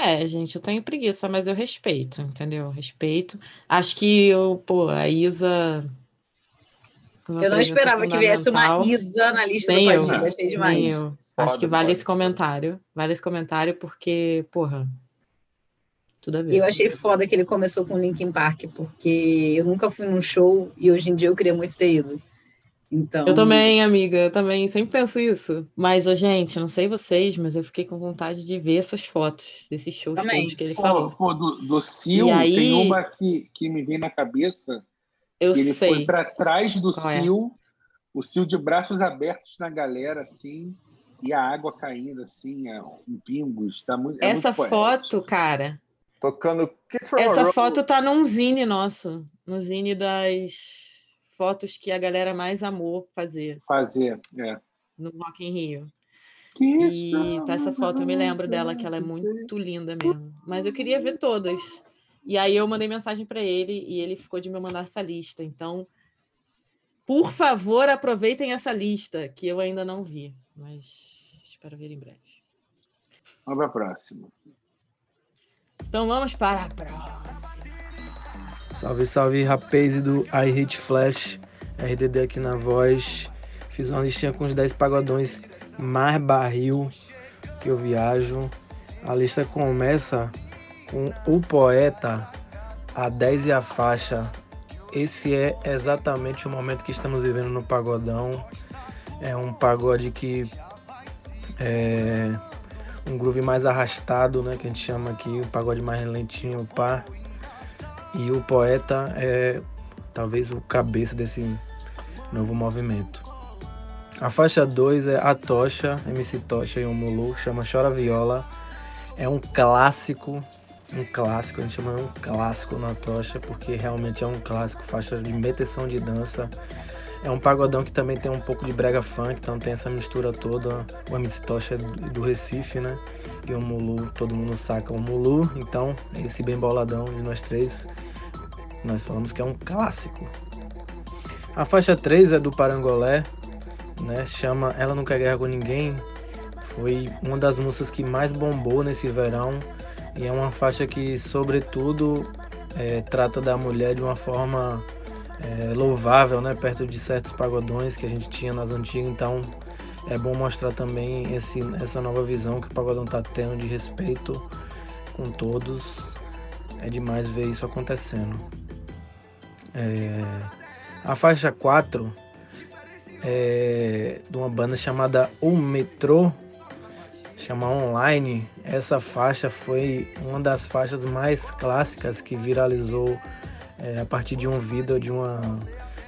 É, gente, eu tenho preguiça, mas eu respeito, entendeu? Respeito. Acho que eu, pô, a Isa. Eu não esperava que viesse uma Isa na lista nem do Padilha, achei demais. Nem eu. Acho que vale pode. esse comentário. Vale esse comentário porque, porra, tudo a ver. Eu achei foda que ele começou com Linkin Park, porque eu nunca fui num show e hoje em dia eu queria muito ter ido. Então... Eu também, amiga, eu também sempre penso isso. Mas, oh, gente, não sei vocês, mas eu fiquei com vontade de ver essas fotos desses shows também. todos que ele pô, falou. Pô, do, do Sil, aí... tem uma que, que me vem na cabeça. Eu ele sei. foi para trás do Qual Sil, é? o Sil de braços abertos na galera, assim e a água caindo assim, é, em pingos. Tá muito, é Essa muito foto, cara. Tocando. Essa foto tá num zine nosso. No zine das fotos que a galera mais amou fazer. Fazer, é. No Rock in Rio. Que isso? E tá essa foto, eu me lembro dela, que ela é muito linda mesmo. Mas eu queria ver todas. E aí eu mandei mensagem para ele e ele ficou de me mandar essa lista. Então, por favor, aproveitem essa lista, que eu ainda não vi, mas espero ver em breve. Vamos para a próxima. Então vamos para a próxima. Salve, salve, rapaz do I Hate Flash, RDD aqui na voz. Fiz uma listinha com os 10 pagodões mais barril que eu viajo. A lista começa com o poeta, a 10 e a faixa, esse é exatamente o momento que estamos vivendo no pagodão. É um pagode que é um groove mais arrastado, né, que a gente chama aqui, um pagode mais lentinho, pá. E o poeta é talvez o cabeça desse novo movimento. A faixa 2 é A Tocha, MC Tocha e o Mulu, chama Chora Viola. É um clássico um clássico, a gente chama um clássico na tocha, porque realmente é um clássico, faixa de meteção de dança. É um pagodão que também tem um pouco de brega funk, então tem essa mistura toda. O MC Tocha é do Recife, né? E o Mulu, todo mundo saca o Mulu, então esse bem boladão de nós três, nós falamos que é um clássico. A faixa 3 é do Parangolé, né? Chama Ela Não Quer Guerra com Ninguém. Foi uma das músicas que mais bombou nesse verão e é uma faixa que, sobretudo, é, trata da mulher de uma forma é, louvável, né? Perto de certos pagodões que a gente tinha nas antigas. Então, é bom mostrar também esse, essa nova visão que o pagodão está tendo de respeito com todos. É demais ver isso acontecendo. É, a faixa 4 é de uma banda chamada O Metrô chama Online. Essa faixa foi uma das faixas mais clássicas que viralizou é, a partir de um vídeo de uma,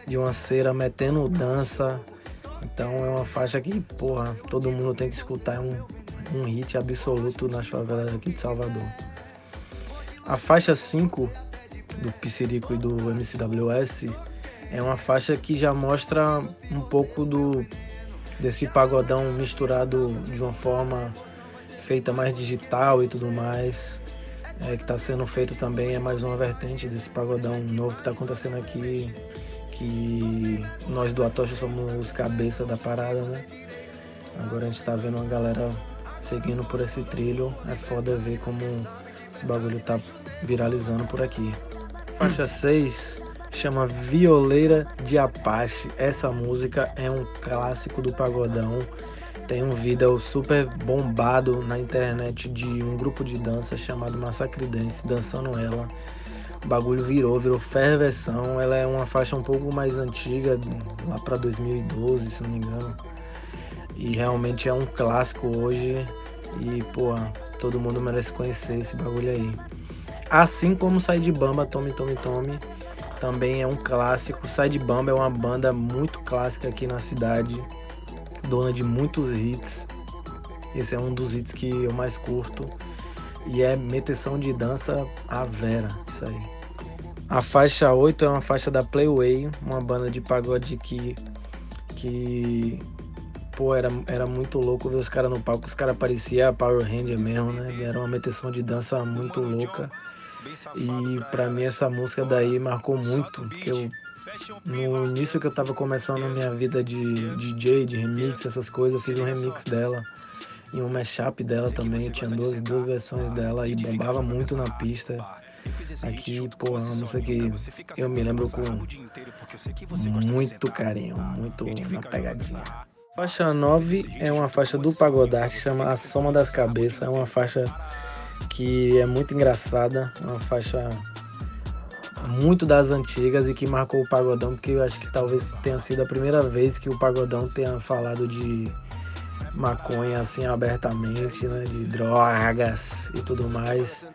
de uma cera metendo dança. Então é uma faixa que, porra, todo mundo tem que escutar. É um, um hit absoluto nas favelas aqui de Salvador. A faixa 5 do Piscirico e do MCWS é uma faixa que já mostra um pouco do desse pagodão misturado de uma forma feita mais digital e tudo mais. É, que está sendo feito também é mais uma vertente desse pagodão novo que está acontecendo aqui. Que nós do Atocha somos os cabeça da parada, né? Agora a gente está vendo uma galera seguindo por esse trilho. É foda ver como esse bagulho tá viralizando por aqui. Faixa 6 chama Violeira de Apache. Essa música é um clássico do pagodão. Tem um vídeo super bombado na internet de um grupo de dança chamado Massacre Dance, dançando ela. O bagulho virou, virou ferversão. Ela é uma faixa um pouco mais antiga, lá para 2012, se não me engano. E realmente é um clássico hoje. E, pô, todo mundo merece conhecer esse bagulho aí. Assim como Sai de Bamba, Tome Tome Tome também é um clássico. Side Bamba é uma banda muito clássica aqui na cidade, dona de muitos hits. Esse é um dos hits que eu mais curto. E é meteção de dança a vera, isso aí. A faixa 8 é uma faixa da Playway, uma banda de pagode que. que. Pô, era, era muito louco ver os caras no palco. Os caras pareciam Power Ranger mesmo, né? Era uma meteção de dança muito louca. E para mim essa música daí marcou muito, porque eu no início que eu tava começando a minha vida de DJ, de remix, essas coisas, eu fiz um remix dela e um mashup dela também, tinha duas, duas versões dela e bombava muito na pista. Aqui, pô, uma música que eu me lembro com muito carinho, muito na pegadinha. Faixa 9 é uma faixa do Pagodar que chama A Soma das Cabeças, é uma faixa que é muito engraçada, uma faixa muito das antigas e que marcou o pagodão, porque eu acho que talvez tenha sido a primeira vez que o pagodão tenha falado de maconha assim abertamente, né, de drogas e tudo mais.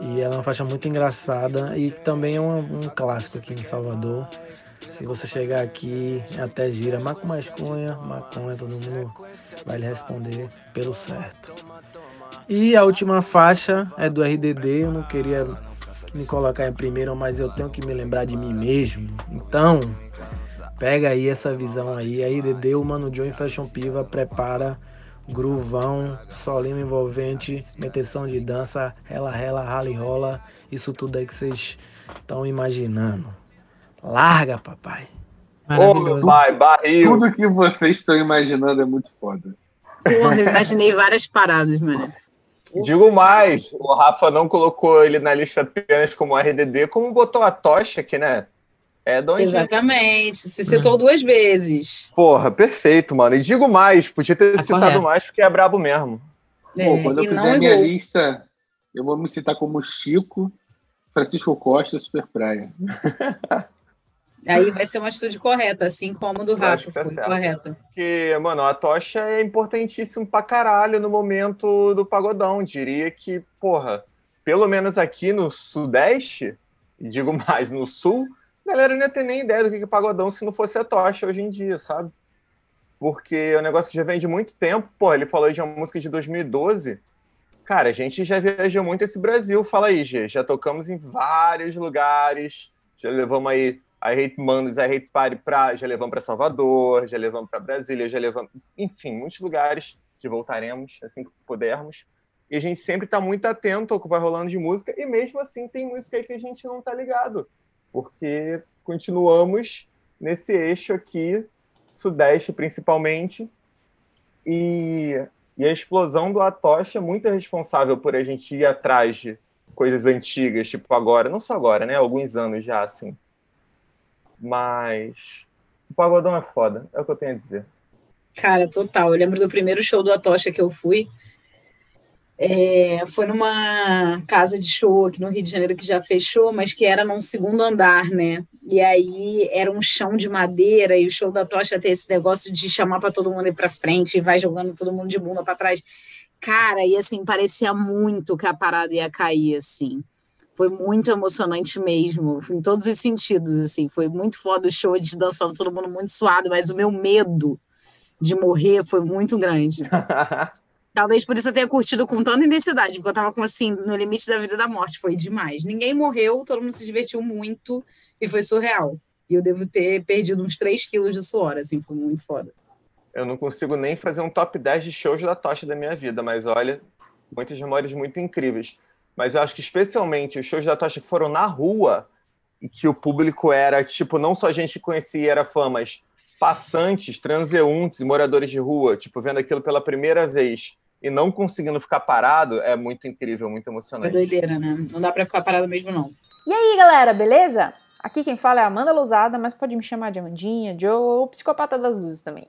E é uma faixa muito engraçada e também é um, um clássico aqui em Salvador. Se você chegar aqui, até gira maco maconha, maconha, todo mundo vai lhe responder pelo certo. E a última faixa é do RDD. Eu não queria me colocar em primeiro, mas eu tenho que me lembrar de mim mesmo. Então, pega aí essa visão aí. A RDD, o Mano John e Fashion Piva prepara gruvão, solinho envolvente, meteção de dança, rela, rela, rala e rola. Isso tudo aí que vocês estão imaginando. Larga, papai. Ô, meu pai, barril. Tudo que vocês estão imaginando é muito foda. Porra, eu imaginei várias paradas, mano. Digo mais, o Rafa não colocou ele na lista apenas como RDD, como botou a tocha aqui, né? É onde... Exatamente, se citou duas vezes. Porra, perfeito, mano. E digo mais, podia ter tá citado correto. mais porque é brabo mesmo. É, Pô, quando eu fizer a minha lista, eu vou me citar como Chico, Francisco Costa e Super Praia. Aí vai ser uma atitude correta, assim como do Rafa foi tá correta. Porque, mano, a tocha é importantíssimo pra caralho no momento do pagodão. Diria que, porra, pelo menos aqui no Sudeste, e digo mais, no Sul, a galera não ia ter nem ideia do que é pagodão se não fosse a tocha hoje em dia, sabe? Porque é um negócio que já vem de muito tempo. Pô, ele falou de uma música de 2012. Cara, a gente já viajou muito esse Brasil. Fala aí, Gê. Já tocamos em vários lugares. Já levamos aí a Hate Manos, a Hate Party pra, já levamos para Salvador, já levamos para Brasília, já levamos, enfim, muitos lugares que voltaremos assim que pudermos. E a gente sempre está muito atento ao que vai rolando de música, e mesmo assim tem música aí que a gente não está ligado, porque continuamos nesse eixo aqui, Sudeste principalmente, e, e a explosão do Atocha é muito responsável por a gente ir atrás de coisas antigas, tipo agora, não só agora, né? Alguns anos já, assim. Mas o pagodão é foda, é o que eu tenho a dizer. Cara, total. Eu lembro do primeiro show do Atocha que eu fui. É, foi numa casa de show aqui no Rio de Janeiro que já fechou, mas que era num segundo andar, né? E aí era um chão de madeira e o show da Tocha tem esse negócio de chamar para todo mundo ir para frente e vai jogando todo mundo de bunda para trás. Cara, e assim, parecia muito que a parada ia cair, assim. Foi muito emocionante mesmo, em todos os sentidos, assim. Foi muito foda o show, de dançando todo mundo muito suado, mas o meu medo de morrer foi muito grande. Talvez por isso eu tenha curtido com tanta intensidade, porque eu tava com assim, no limite da vida e da morte, foi demais. Ninguém morreu, todo mundo se divertiu muito e foi surreal. E eu devo ter perdido uns 3 quilos de suor, assim, foi muito foda. Eu não consigo nem fazer um top 10 de shows da tocha da minha vida, mas olha, muitas memórias muito incríveis. Mas eu acho que especialmente os shows da tocha que foram na rua, e que o público era, tipo, não só gente que conhecia e era fã, mas passantes, transeuntes, moradores de rua, tipo, vendo aquilo pela primeira vez e não conseguindo ficar parado, é muito incrível, muito emocionante. É doideira, né? Não dá pra ficar parado mesmo, não. E aí, galera, beleza? Aqui quem fala é a Amanda Lousada, mas pode me chamar de Amandinha, Joe ou Psicopata das Luzes também.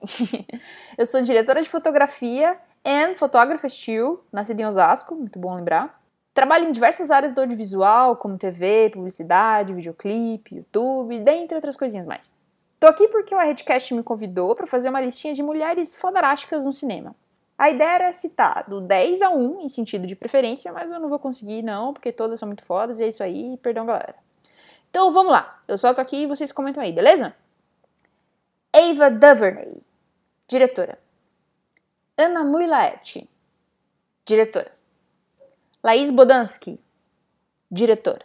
eu sou diretora de fotografia and fotógrafa still, nascida em Osasco, muito bom lembrar. Trabalho em diversas áreas do audiovisual, como TV, publicidade, videoclipe, YouTube, dentre outras coisinhas mais. Tô aqui porque o Redcast me convidou para fazer uma listinha de mulheres fodarásticas no cinema. A ideia era citar do 10 a 1 em sentido de preferência, mas eu não vou conseguir não, porque todas são muito fodas e é isso aí, perdão galera. Então vamos lá, eu solto aqui e vocês comentam aí, beleza? Ava Duvernay, diretora. Ana Muilaete, diretora. Laís Bodansky, diretora.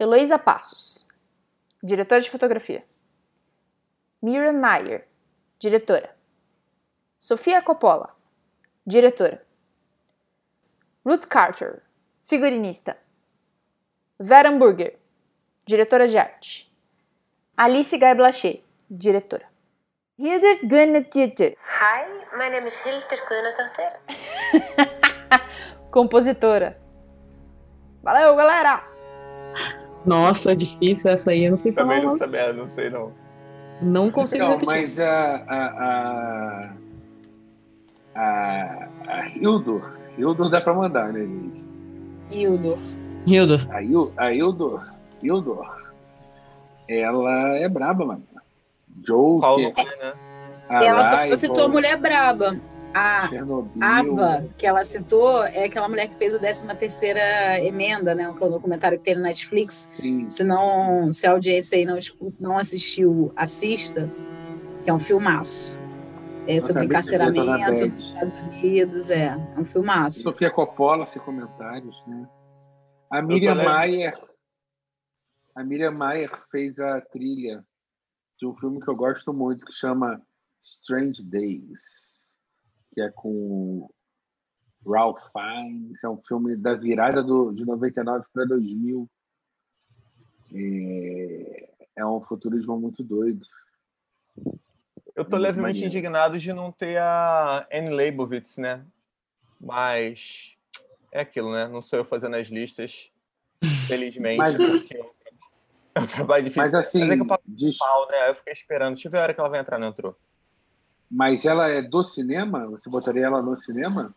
Heloísa Passos, diretora de fotografia. Miriam Nair, diretora. Sofia Coppola, diretora. Ruth Carter, figurinista. Vera Hamburger, diretora de arte. Alice Guy Blaché, diretora. Hildur Gunnadóttir. Hi, my name is Hildur Gunnadóttir. Compositora. Valeu, galera! Nossa, é difícil essa aí, eu não sei Também falar. não sabia, não sei não. Não consigo Não, repetir. mas a, a, a, a, a Hildur, Hildur dá pra mandar, né, gente? Hildur. Hildur. A, Il, a Hildur, Hildur, ela é braba, mano. Joe, não é, né? a ela só citou mulher braba. A Chernobyl. Ava, que ela citou, é aquela mulher que fez o 13 terceira emenda, né? Que é o documentário que tem no Netflix. Sim. Se, não, se a audiência aí não, não assistiu, assista, que é um filmaço. É sobre na encarceramento bad. nos Estados Unidos, é, é um filmaço. Sofia Coppola, sem comentários, né? A Miriam. Mayer. A Miriam Mayer fez a trilha de um filme que eu gosto muito, que chama Strange Days, que é com Ralph Fiennes. É um filme da virada do, de 99 para 2000. É, é um futurismo muito doido. Eu tô Muito levemente maneiro. indignado de não ter a Anne Leibovitz, né? Mas é aquilo, né? Não sou eu fazendo as listas, felizmente, Mas- porque é um trabalho difícil. Mas assim, é que eu pago pau, né? Eu fiquei esperando. Deixa eu ver a hora que ela vai entrar, não entrou. Mas ela é do cinema? Você botaria ela no cinema?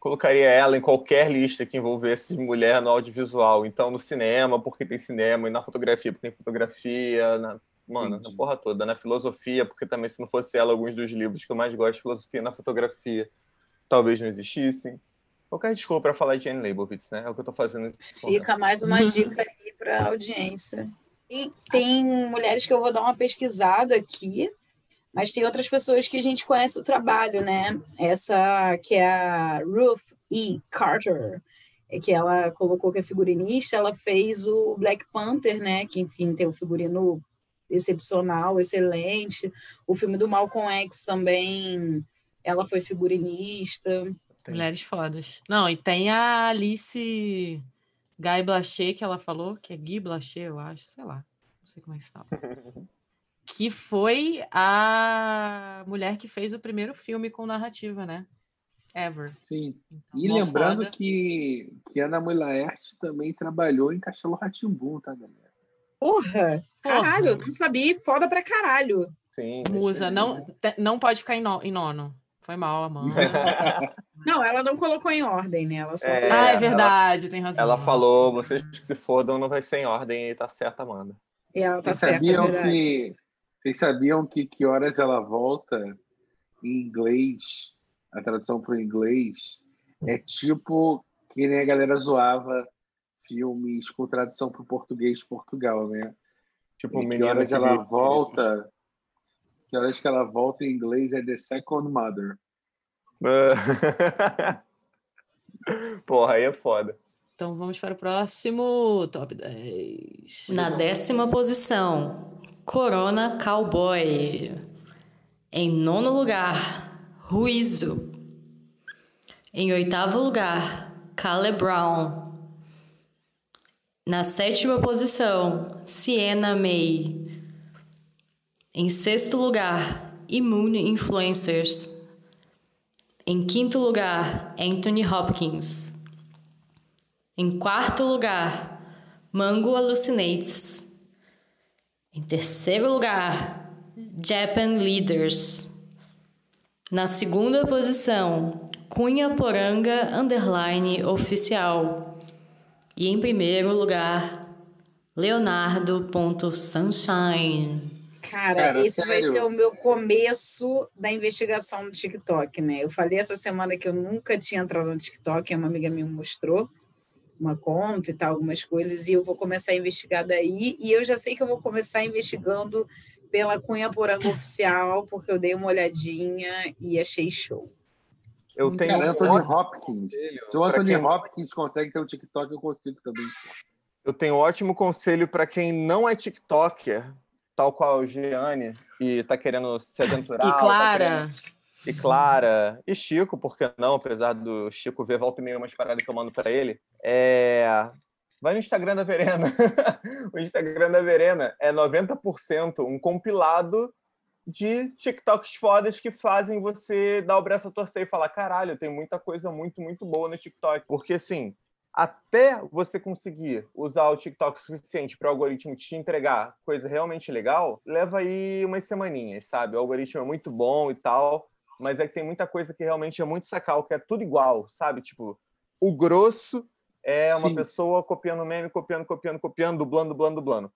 Colocaria ela em qualquer lista que envolvesse mulher no audiovisual. Então, no cinema, porque tem cinema, e na fotografia, porque tem fotografia, na... Mano, Entendi. na porra toda. Na filosofia, porque também, se não fosse ela, alguns dos livros que eu mais gosto, filosofia na fotografia, talvez não existissem. Qualquer desculpa para falar de Anne Leibovitz, né? É o que eu tô fazendo. Fica mais uma dica aí para audiência. E tem mulheres que eu vou dar uma pesquisada aqui, Mas tem outras pessoas que a gente conhece o trabalho, né? Essa que é a Ruth E. Carter, é que ela colocou que é figurinista, ela fez o Black Panther, né? Que, enfim, tem o figurino excepcional, excelente. O filme do Malcolm X também, ela foi figurinista. Mulheres fodas. Não, e tem a Alice Guy Blaché, que ela falou, que é Guy Blaché, eu acho, sei lá. Não sei como é que se fala. que foi a mulher que fez o primeiro filme com narrativa, né? Ever. Sim. Então, e lembrando que, que Ana Mulaerte também trabalhou em Castelo Ratimbu, tá, galera? Porra! Caralho, Porra. não sabia. Foda pra caralho. Sim. Musa, não, não pode ficar em, no, em nono. Foi mal, Amanda. não, ela não colocou em ordem, né? Ela só é, ah, é verdade, ela, tem razão. Ela falou, vocês que se fodam, não vai ser em ordem e tá certa, Amanda. E ela tá vocês certa, sabiam é que Vocês sabiam que que horas ela volta em inglês? A tradução para o inglês é tipo que nem a galera zoava filmes com tradução para o português de Portugal, né? Tipo, e que horas ela volta que horas que ela volta em inglês é The Second Mother. Porra, aí é foda. Então vamos para o próximo top 10. Na décima posição, Corona Cowboy. Em nono lugar, Ruizo. Em oitavo lugar, Caleb Brown. Na sétima posição, Sienna May. Em sexto lugar, Immune Influencers. Em quinto lugar, Anthony Hopkins. Em quarto lugar, Mango Hallucinates. Em terceiro lugar, Japan Leaders. Na segunda posição, Cunha Poranga Underline Oficial. E em primeiro lugar, Leonardo.sunshine. Cara, Cara esse sério? vai ser o meu começo da investigação no TikTok, né? Eu falei essa semana que eu nunca tinha entrado no TikTok, uma amiga minha me mostrou uma conta e tal, algumas coisas, e eu vou começar a investigar daí, e eu já sei que eu vou começar investigando pela Cunha Poranga Oficial, porque eu dei uma olhadinha e achei show. Eu tenho Anthony Hopkins. Se o Anthony quem... Hopkins consegue ter um TikTok, eu consigo também. Eu tenho um ótimo conselho para quem não é TikToker, tal qual o Gianni, e tá querendo se aventurar. E Clara. Tá querendo... E Clara, e Chico, por que não? Apesar do Chico ver volta e meia umas paradas que eu mando para ele. É... Vai no Instagram da Verena. o Instagram da Verena é 90% um compilado de TikToks fodas que fazem você dar o braço a torcer e falar: caralho, tem muita coisa muito, muito boa no TikTok. Porque, assim, até você conseguir usar o TikTok suficiente para o algoritmo te entregar coisa realmente legal, leva aí umas semaninhas, sabe? O algoritmo é muito bom e tal, mas é que tem muita coisa que realmente é muito sacal, que é tudo igual, sabe? Tipo, o grosso é uma Sim. pessoa copiando meme, copiando, copiando, copiando, dublando, dublando, dublando.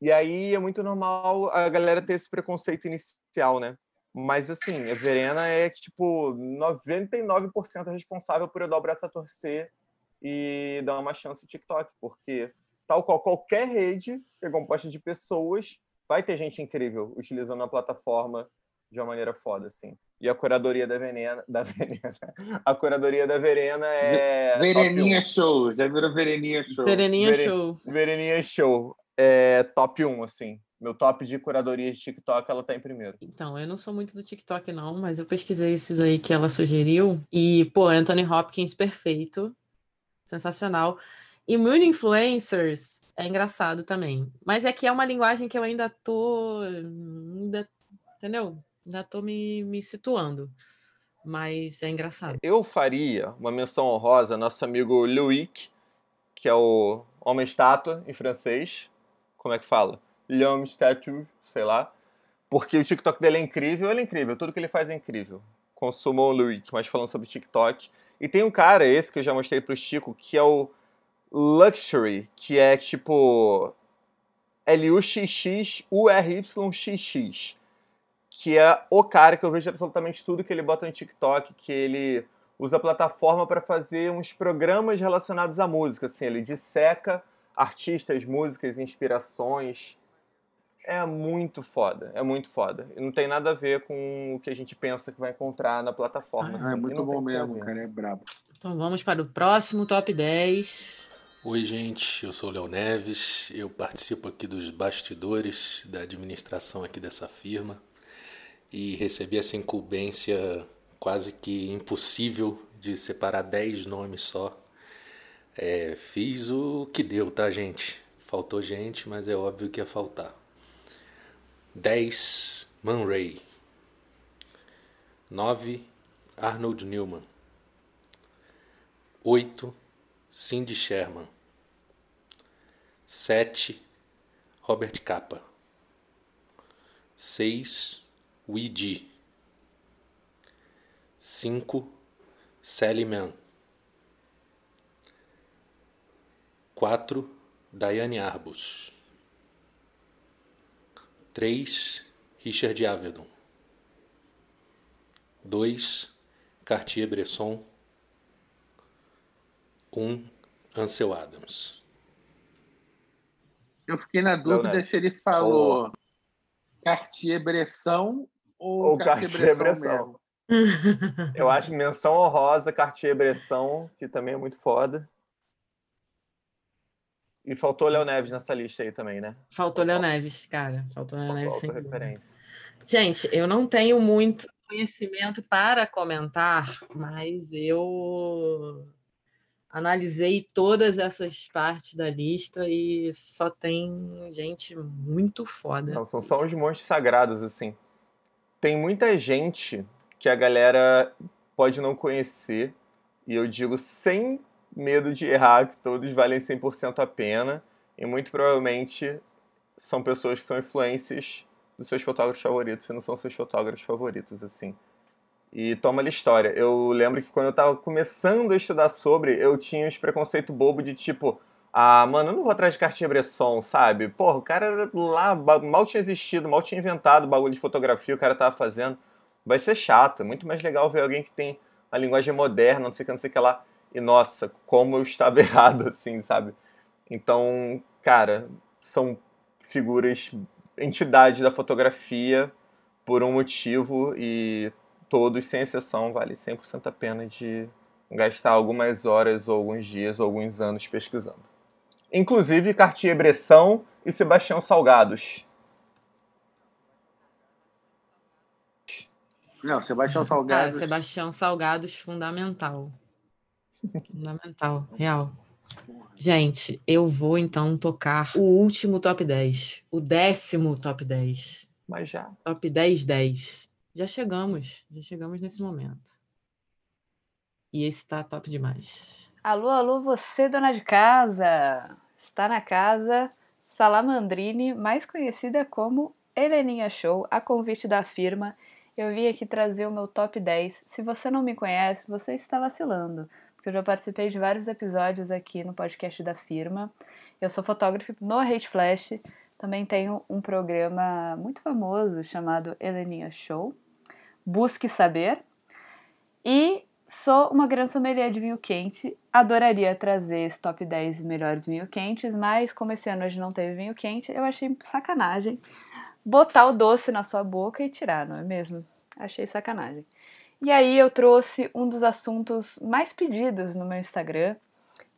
E aí é muito normal a galera ter esse preconceito inicial, né? Mas assim, a Verena é tipo 99% responsável por eu dar o braço a torcer e dar uma chance ao TikTok, porque tal qual qualquer rede que é composta de pessoas, vai ter gente incrível utilizando a plataforma de uma maneira foda, assim. E a curadoria da Venena, da Venena, a curadoria da Verena é Vereninha Show, já virou Vereninha Show. Vereninha Vere... Show. Vereninha Show. É top 1, assim. Meu top de curadoria de TikTok, ela tá em primeiro. Então, eu não sou muito do TikTok, não, mas eu pesquisei esses aí que ela sugeriu. E, pô, Anthony Hopkins, perfeito sensacional. E Moon Influencers é engraçado também. Mas é que é uma linguagem que eu ainda tô. Ainda, entendeu? Ainda tô me, me situando. Mas é engraçado. Eu faria uma menção honrosa nosso amigo Loic, que é o homem-estátua em francês. Como é que fala? L'homme-statue, sei lá. Porque o TikTok dele é incrível, ele é incrível, tudo que ele faz é incrível. Consumam o Loic, mas falando sobre TikTok, e tem um cara, esse que eu já mostrei pro Chico, que é o Luxury, que é tipo L-U-X-X-U-R-Y-X-X. Que é o cara que eu vejo absolutamente tudo que ele bota no TikTok, que ele usa a plataforma para fazer uns programas relacionados à música. Assim, ele disseca artistas, músicas, inspirações. é muito foda, é muito foda. E não tem nada a ver com o que a gente pensa que vai encontrar na plataforma. Ah, assim, é muito bom mesmo, ver. cara. É brabo. Então vamos para o próximo top 10. Oi, gente, eu sou o Léo Neves, eu participo aqui dos bastidores da administração aqui dessa firma e recebi essa incumbência quase que impossível de separar 10 nomes só. É, fiz o que deu, tá, gente? Faltou gente, mas é óbvio que ia faltar. 10, Man Ray. 9, Arnold Newman. 8, Cindy Sherman. 7. Robert Capa. 6. Ouija. 5. Sally Mann. 4. Diane Arbus. 3. Richard Avedon. 2. Cartier-Bresson. 1. Ansel Adams. Eu fiquei na dúvida Neves. se ele falou Cartier-Bresson ou, Ou Cartier-Bresson. Eu acho menção honrosa, Cartier-Bresson, que também é muito foda. E faltou Léo Neves nessa lista aí também, né? Faltou Léo Neves, cara. Faltou Léo Neves sem. Gente, eu não tenho muito conhecimento para comentar, mas eu analisei todas essas partes da lista e só tem gente muito foda. Não, são só os monstros sagrados, assim. Tem muita gente que a galera pode não conhecer, e eu digo sem medo de errar, que todos valem 100% a pena, e muito provavelmente são pessoas que são influências dos seus fotógrafos favoritos, e não são seus fotógrafos favoritos, assim. E toma ali história. Eu lembro que quando eu tava começando a estudar sobre, eu tinha uns preconceito bobo de tipo, ah, mano, eu não vou atrás de Cartier-Bresson, sabe? Porra, o cara lá, mal tinha existido, mal tinha inventado o bagulho de fotografia, o cara tava fazendo. Vai ser chato, é muito mais legal ver alguém que tem a linguagem moderna, não sei o que, não sei o que lá. E nossa, como eu estava errado, assim, sabe? Então, cara, são figuras, entidades da fotografia por um motivo e todos, sem exceção, vale 100% a pena de gastar algumas horas, ou alguns dias, ou alguns anos pesquisando. Inclusive Cartier-Bresson e Sebastião Salgados. Não, Sebastião Cara, Salgado. Sebastião Salgados, fundamental. Fundamental, real. Gente, eu vou então tocar o último top 10. O décimo top 10. Mas já. Top 10, 10. Já chegamos. Já chegamos nesse momento. E esse tá top demais. Alô, alô, você, dona de casa! Está na casa Salamandrine, mais conhecida como Heleninha Show, a convite da firma. Eu vim aqui trazer o meu top 10. Se você não me conhece, você está vacilando, porque eu já participei de vários episódios aqui no podcast da firma. Eu sou fotógrafa no Hate Flash, também tenho um programa muito famoso chamado Heleninha Show. Busque saber. E sou uma grande sommelier de vinho quente. Adoraria trazer esse top 10 melhores vinho quentes, mas como esse ano gente não teve vinho quente, eu achei sacanagem botar o doce na sua boca e tirar, não é mesmo? Achei sacanagem. E aí eu trouxe um dos assuntos mais pedidos no meu Instagram,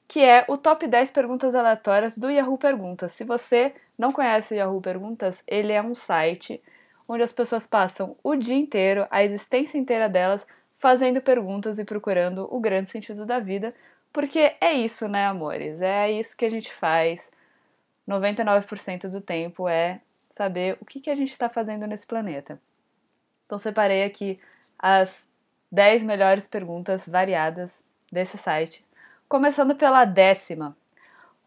que é o top 10 perguntas aleatórias do Yahoo Perguntas. Se você não conhece o Yahoo Perguntas, ele é um site onde as pessoas passam o dia inteiro, a existência inteira delas, fazendo perguntas e procurando o grande sentido da vida, porque é isso, né, amores? É isso que a gente faz. 99% do tempo é saber o que, que a gente está fazendo nesse planeta. Então, separei aqui as 10 melhores perguntas variadas desse site. Começando pela décima.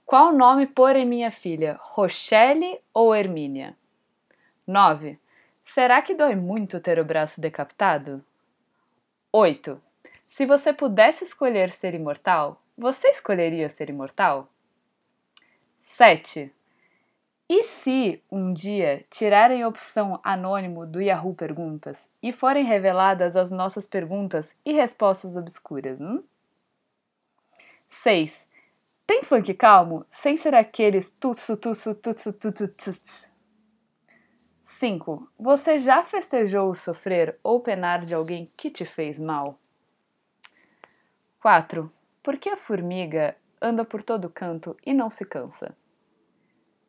Qual nome pôr em minha filha? Rochelle ou Hermínia? 9. Será que dói muito ter o braço decapitado? 8. Se você pudesse escolher ser imortal, você escolheria ser imortal? 7. E se um dia tirarem a opção anônimo do Yahoo Perguntas e forem reveladas as nossas perguntas e respostas obscuras? Hum? 6. Tem funk calmo sem ser aqueles tutsu tutsu tutsu tutsu tutsu? 5. Você já festejou o sofrer ou penar de alguém que te fez mal? 4. Por que a formiga anda por todo canto e não se cansa?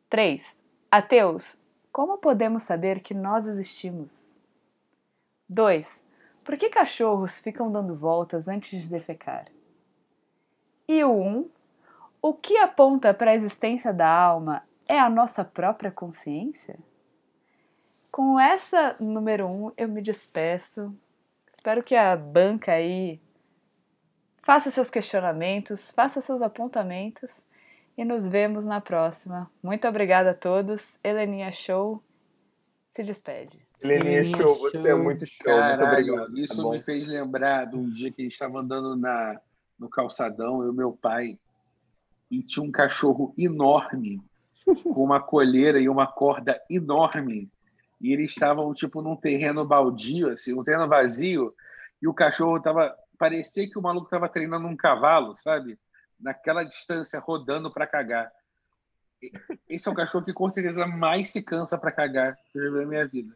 3. Ateus, como podemos saber que nós existimos? 2. Por que cachorros ficam dando voltas antes de defecar? E o 1. Um, o que aponta para a existência da alma é a nossa própria consciência? Com essa número 1, um, eu me despeço. Espero que a banca aí faça seus questionamentos, faça seus apontamentos e nos vemos na próxima. Muito obrigada a todos. Heleninha Show se despede. Heleninha Show, você é muito show. Caralho, muito obrigado. Isso tá me fez lembrar de um dia que a gente estava andando na, no calçadão, eu e meu pai, e tinha um cachorro enorme, com uma colheira e uma corda enorme. E eles estavam, tipo, num terreno baldio, assim, um terreno vazio, e o cachorro tava. Parecia que o maluco tava treinando um cavalo, sabe? Naquela distância, rodando para cagar. Esse é o cachorro que com certeza mais se cansa para cagar que eu já vi na minha vida.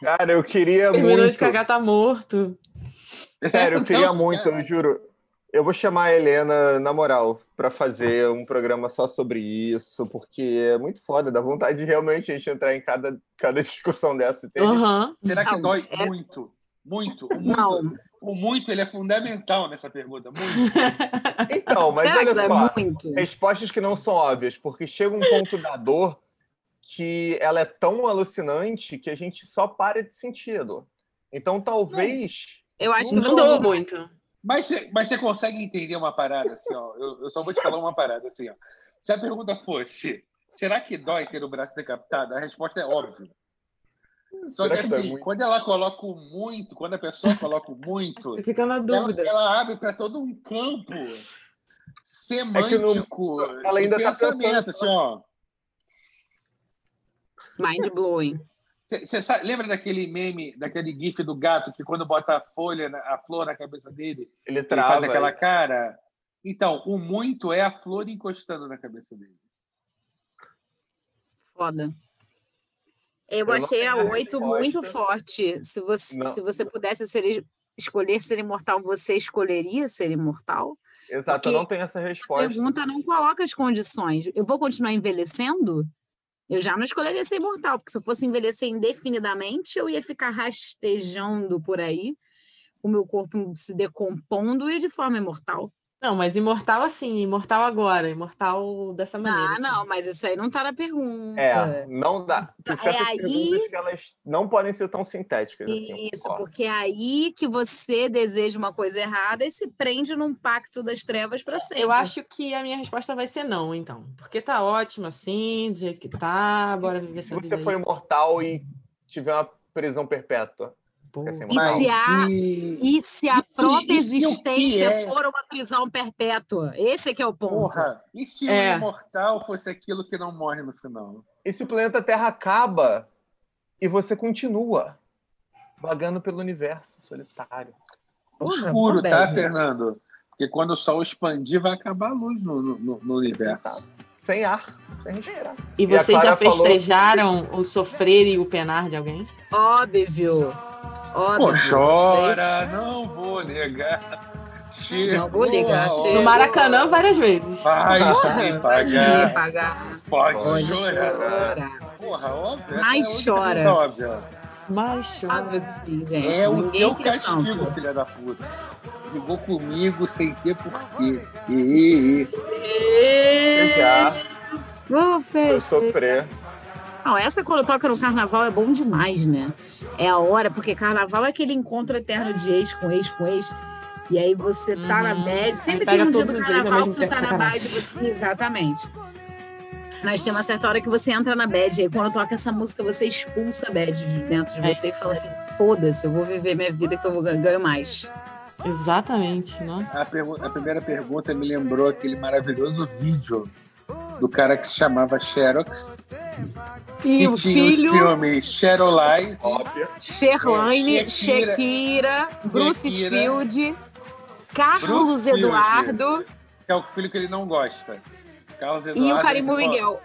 Cara, eu queria Terminou muito. de cagar, tá morto. Sério, eu queria Não, muito, cara. eu juro. Eu vou chamar a Helena, na moral, pra fazer um programa só sobre isso, porque é muito foda, dá vontade de realmente a gente entrar em cada, cada discussão dessa. e ter- Aham. Será que Não, dói essa- muito? Muito? O muito, Não. o muito ele é fundamental nessa pergunta. Muito. Então, mas Será olha só, muito? respostas que não são óbvias, porque chega um ponto da dor que ela é tão alucinante que a gente só para de sentir a dor. Então, talvez. Eu acho que você muito. Mas você, mas você consegue entender uma parada assim, ó? Eu, eu só vou te falar uma parada assim, ó. Se a pergunta fosse, será que dói ter o braço decapitado? A resposta é óbvia. Só que Será que dói assim, quando ela coloca muito, quando a pessoa coloca muito, fica na ela, dúvida. ela abre para todo um campo semântico ela ainda de tá pensamento, pensando assim, ó. mind blowing. Você lembra daquele meme, daquele gif do gato que quando bota a folha, na- a flor na cabeça dele, Ele ele trava. faz aquela cara? Então, o muito é a flor encostando na cabeça dele. Foda. Eu, Eu achei a tenho a 8 resposta. muito forte. Se você, Não. se você pudesse ser, escolher ser imortal, você escolheria ser imortal? Exato, Porque eu não tenho essa A resposta. pergunta não coloca as condições. Eu vou continuar envelhecendo? Eu já não escolheria ser imortal, porque se eu fosse envelhecer indefinidamente, eu ia ficar rastejando por aí, o meu corpo se decompondo e de forma imortal. Não, mas imortal assim, imortal agora, imortal dessa maneira. Ah, assim. não, mas isso aí não tá na pergunta. É, não dá. Tem é aí- que elas não podem ser tão sintéticas assim. Isso, porque é aí que você deseja uma coisa errada e se prende num pacto das trevas para sempre. Eu acho que a minha resposta vai ser não, então. Porque tá ótimo assim, do jeito que tá, bora viver Se essa vida você for aí. imortal e tiver uma prisão perpétua, E se a, e... e se a e própria e se existência é? for uma prisão perpétua? Esse é que é o ponto. Porra, e se É. o imortal fosse aquilo que não morre no final? E se o planeta Terra acaba e você continua vagando pelo universo solitário? Porra, Escuro, tá, bad. Fernando? Porque quando o sol expandir, vai acabar a luz no, no, no universo. Sem ar, sem respirar. E a vocês já falou- festejaram o sofrer e o penar de alguém? Óbvio. Óbvio. Pô, chora, não vou negar. Chegou Não vou ligar, chegou. No Maracanã várias vezes. Vai pode pagar. pagar. Pode, Pode chorar. chorar. Porra, óbvio. Mas é chora. óbvia. Mas chora. Óbvio que sim, gente. É o teu castigo, filha da puta. Ligou comigo sem ter porquê. E, e, e. Já, Vou eu festejar. sofrer. Não, essa quando toca no carnaval é bom demais, né? É a hora, porque carnaval é aquele encontro eterno de ex com ex com ex. E aí você tá na Uhum. bad. Aí Sempre tem um dia do carnaval que tu tá na bad. Você... Exatamente. Mas tem uma certa hora que você entra na bad. E aí quando toca essa música, você expulsa a bad de dentro de É. você e fala assim: foda-se, eu vou viver minha vida que eu vou ganhar ganho mais. Exatamente, nossa. A, a primeira pergunta me lembrou aquele maravilhoso vídeo do cara que se chamava Xerox. E o tinha os filho, filmes Sherolize. Óbvio. Sherlane, É, Shakira, Shakira, Bruce Field, Carlos Bruce Field. Eduardo que é o filho que ele não gosta. Carlos e o Eduardo, Carimbo Miguel.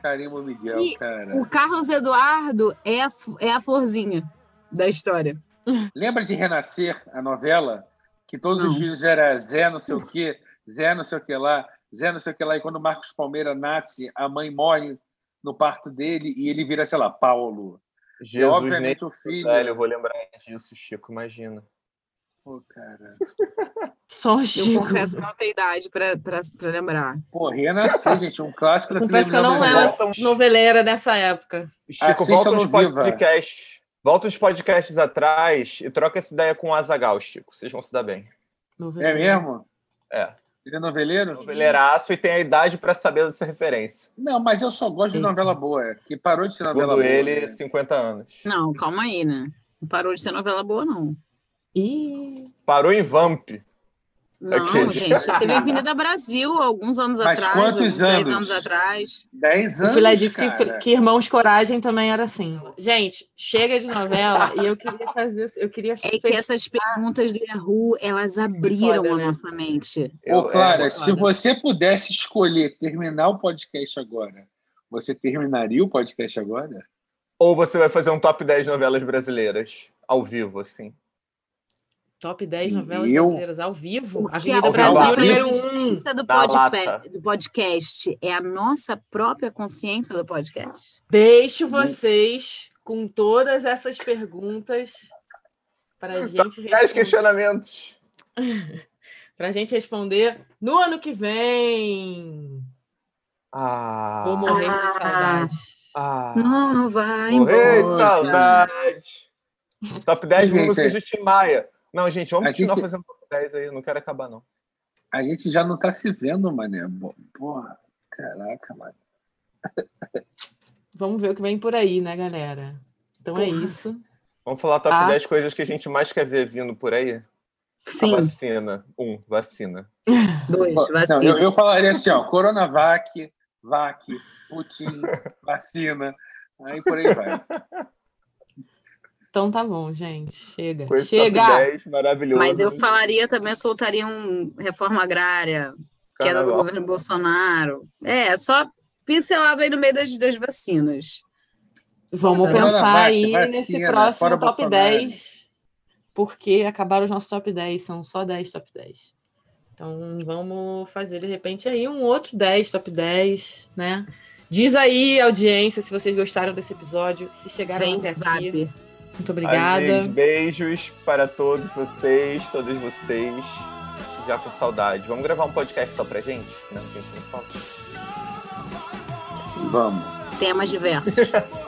Carimbo Miguel, E cara. o Carlos Eduardo é a, é a florzinha da história. Lembra de Renascer, a novela? Que todos os Não. filhos era Zé não sei o quê, Zé não sei o que lá, Zé não sei o que lá. E quando o Marcos Palmeira nasce, a mãe morre no parto dele e ele vira, sei lá, Paulo. e, Jesus obviamente, nem o filho... velho, eu vou lembrar disso, Chico, imagina. Pô, cara. Só o Eu Chico. confesso que não tenho idade pra, pra, pra lembrar. Pô, Renascer, gente, um clássico da Confesso que eu não era noveleira nessa época. Chico, Assista volta no uns Viva. podcasts. Volta uns podcasts atrás e troca essa ideia com o Azagal, Chico. Vocês vão se dar bem. É mesmo? É. Ele é noveleiro? Noveleiraço e tem a idade pra saber dessa referência. Não, mas eu só gosto de novela boa, que parou de ser novela Segundo boa. ele, né? 50 anos. Não, calma aí, né? Não parou de ser novela boa, não. Ih. Parou em Vamp. Não, Aquele. gente. Teve Avenida Brasil alguns anos Mas atrás, quantos alguns 10 anos? anos atrás. Dez O anos, Filé disse que, que Irmãos Coragem também era assim. Gente, chega de novela e eu queria fazer. Eu queria É que essas perguntas do Yahoo, elas abriram Foda, a né? nossa mente. Ô, Clara, é, se você pudesse escolher terminar o podcast agora, você terminaria o podcast agora? Ou você vai fazer um top 10 novelas brasileiras ao vivo, assim. Top 10 novelas Eu? brasileiras ao vivo. Que Avenida é a Brasil, número 1. consciência do, lata. do podcast é a nossa própria consciência do podcast? Deixo vocês com todas essas perguntas para gente 10 responder, questionamentos. pra gente responder no ano que vem. Ah, Vou morrer de saudade. ah. Não, não vai Morrer de embora. saudade. Top 10 Gente, músicas do Tim Maia. Não, gente, vamos a continuar gente- fazendo top 10 aí. Não quero acabar, não. A gente já não tá se vendo, mané. Porra, caraca, mano. Vamos ver o que vem por aí, né, galera? Então é Porra. isso. Vamos falar top Ah. 10 coisas que a gente mais quer ver vindo por aí? Sim, A vacina. Um, vacina. dois, Não, vacina. eu, eu falaria assim, ó, Coronavac, VAC, Putin, vacina, aí por aí vai. Então tá bom, gente. Chega. Coisa Chega! top 10, maravilhoso. Mas eu falaria também, eu soltaria um reforma agrária, queda do Carnaval. governo Bolsonaro. É, só pincelado aí no meio das, das vacinas. Vamos Coronavac, pensar aí vacina, nesse próximo top Bolsonaro. 10, porque acabaram os nossos top 10, são só 10 top 10. Então vamos fazer de repente aí um outro 10 top 10, né? Diz aí, audiência, se vocês gostaram desse episódio, se chegaram Vem, até aqui. Zap. Muito obrigada. Beijos para todos vocês, todas vocês. Já com saudade. Vamos gravar um podcast só pra gente? Não, falta. Vamos. Temas diversos.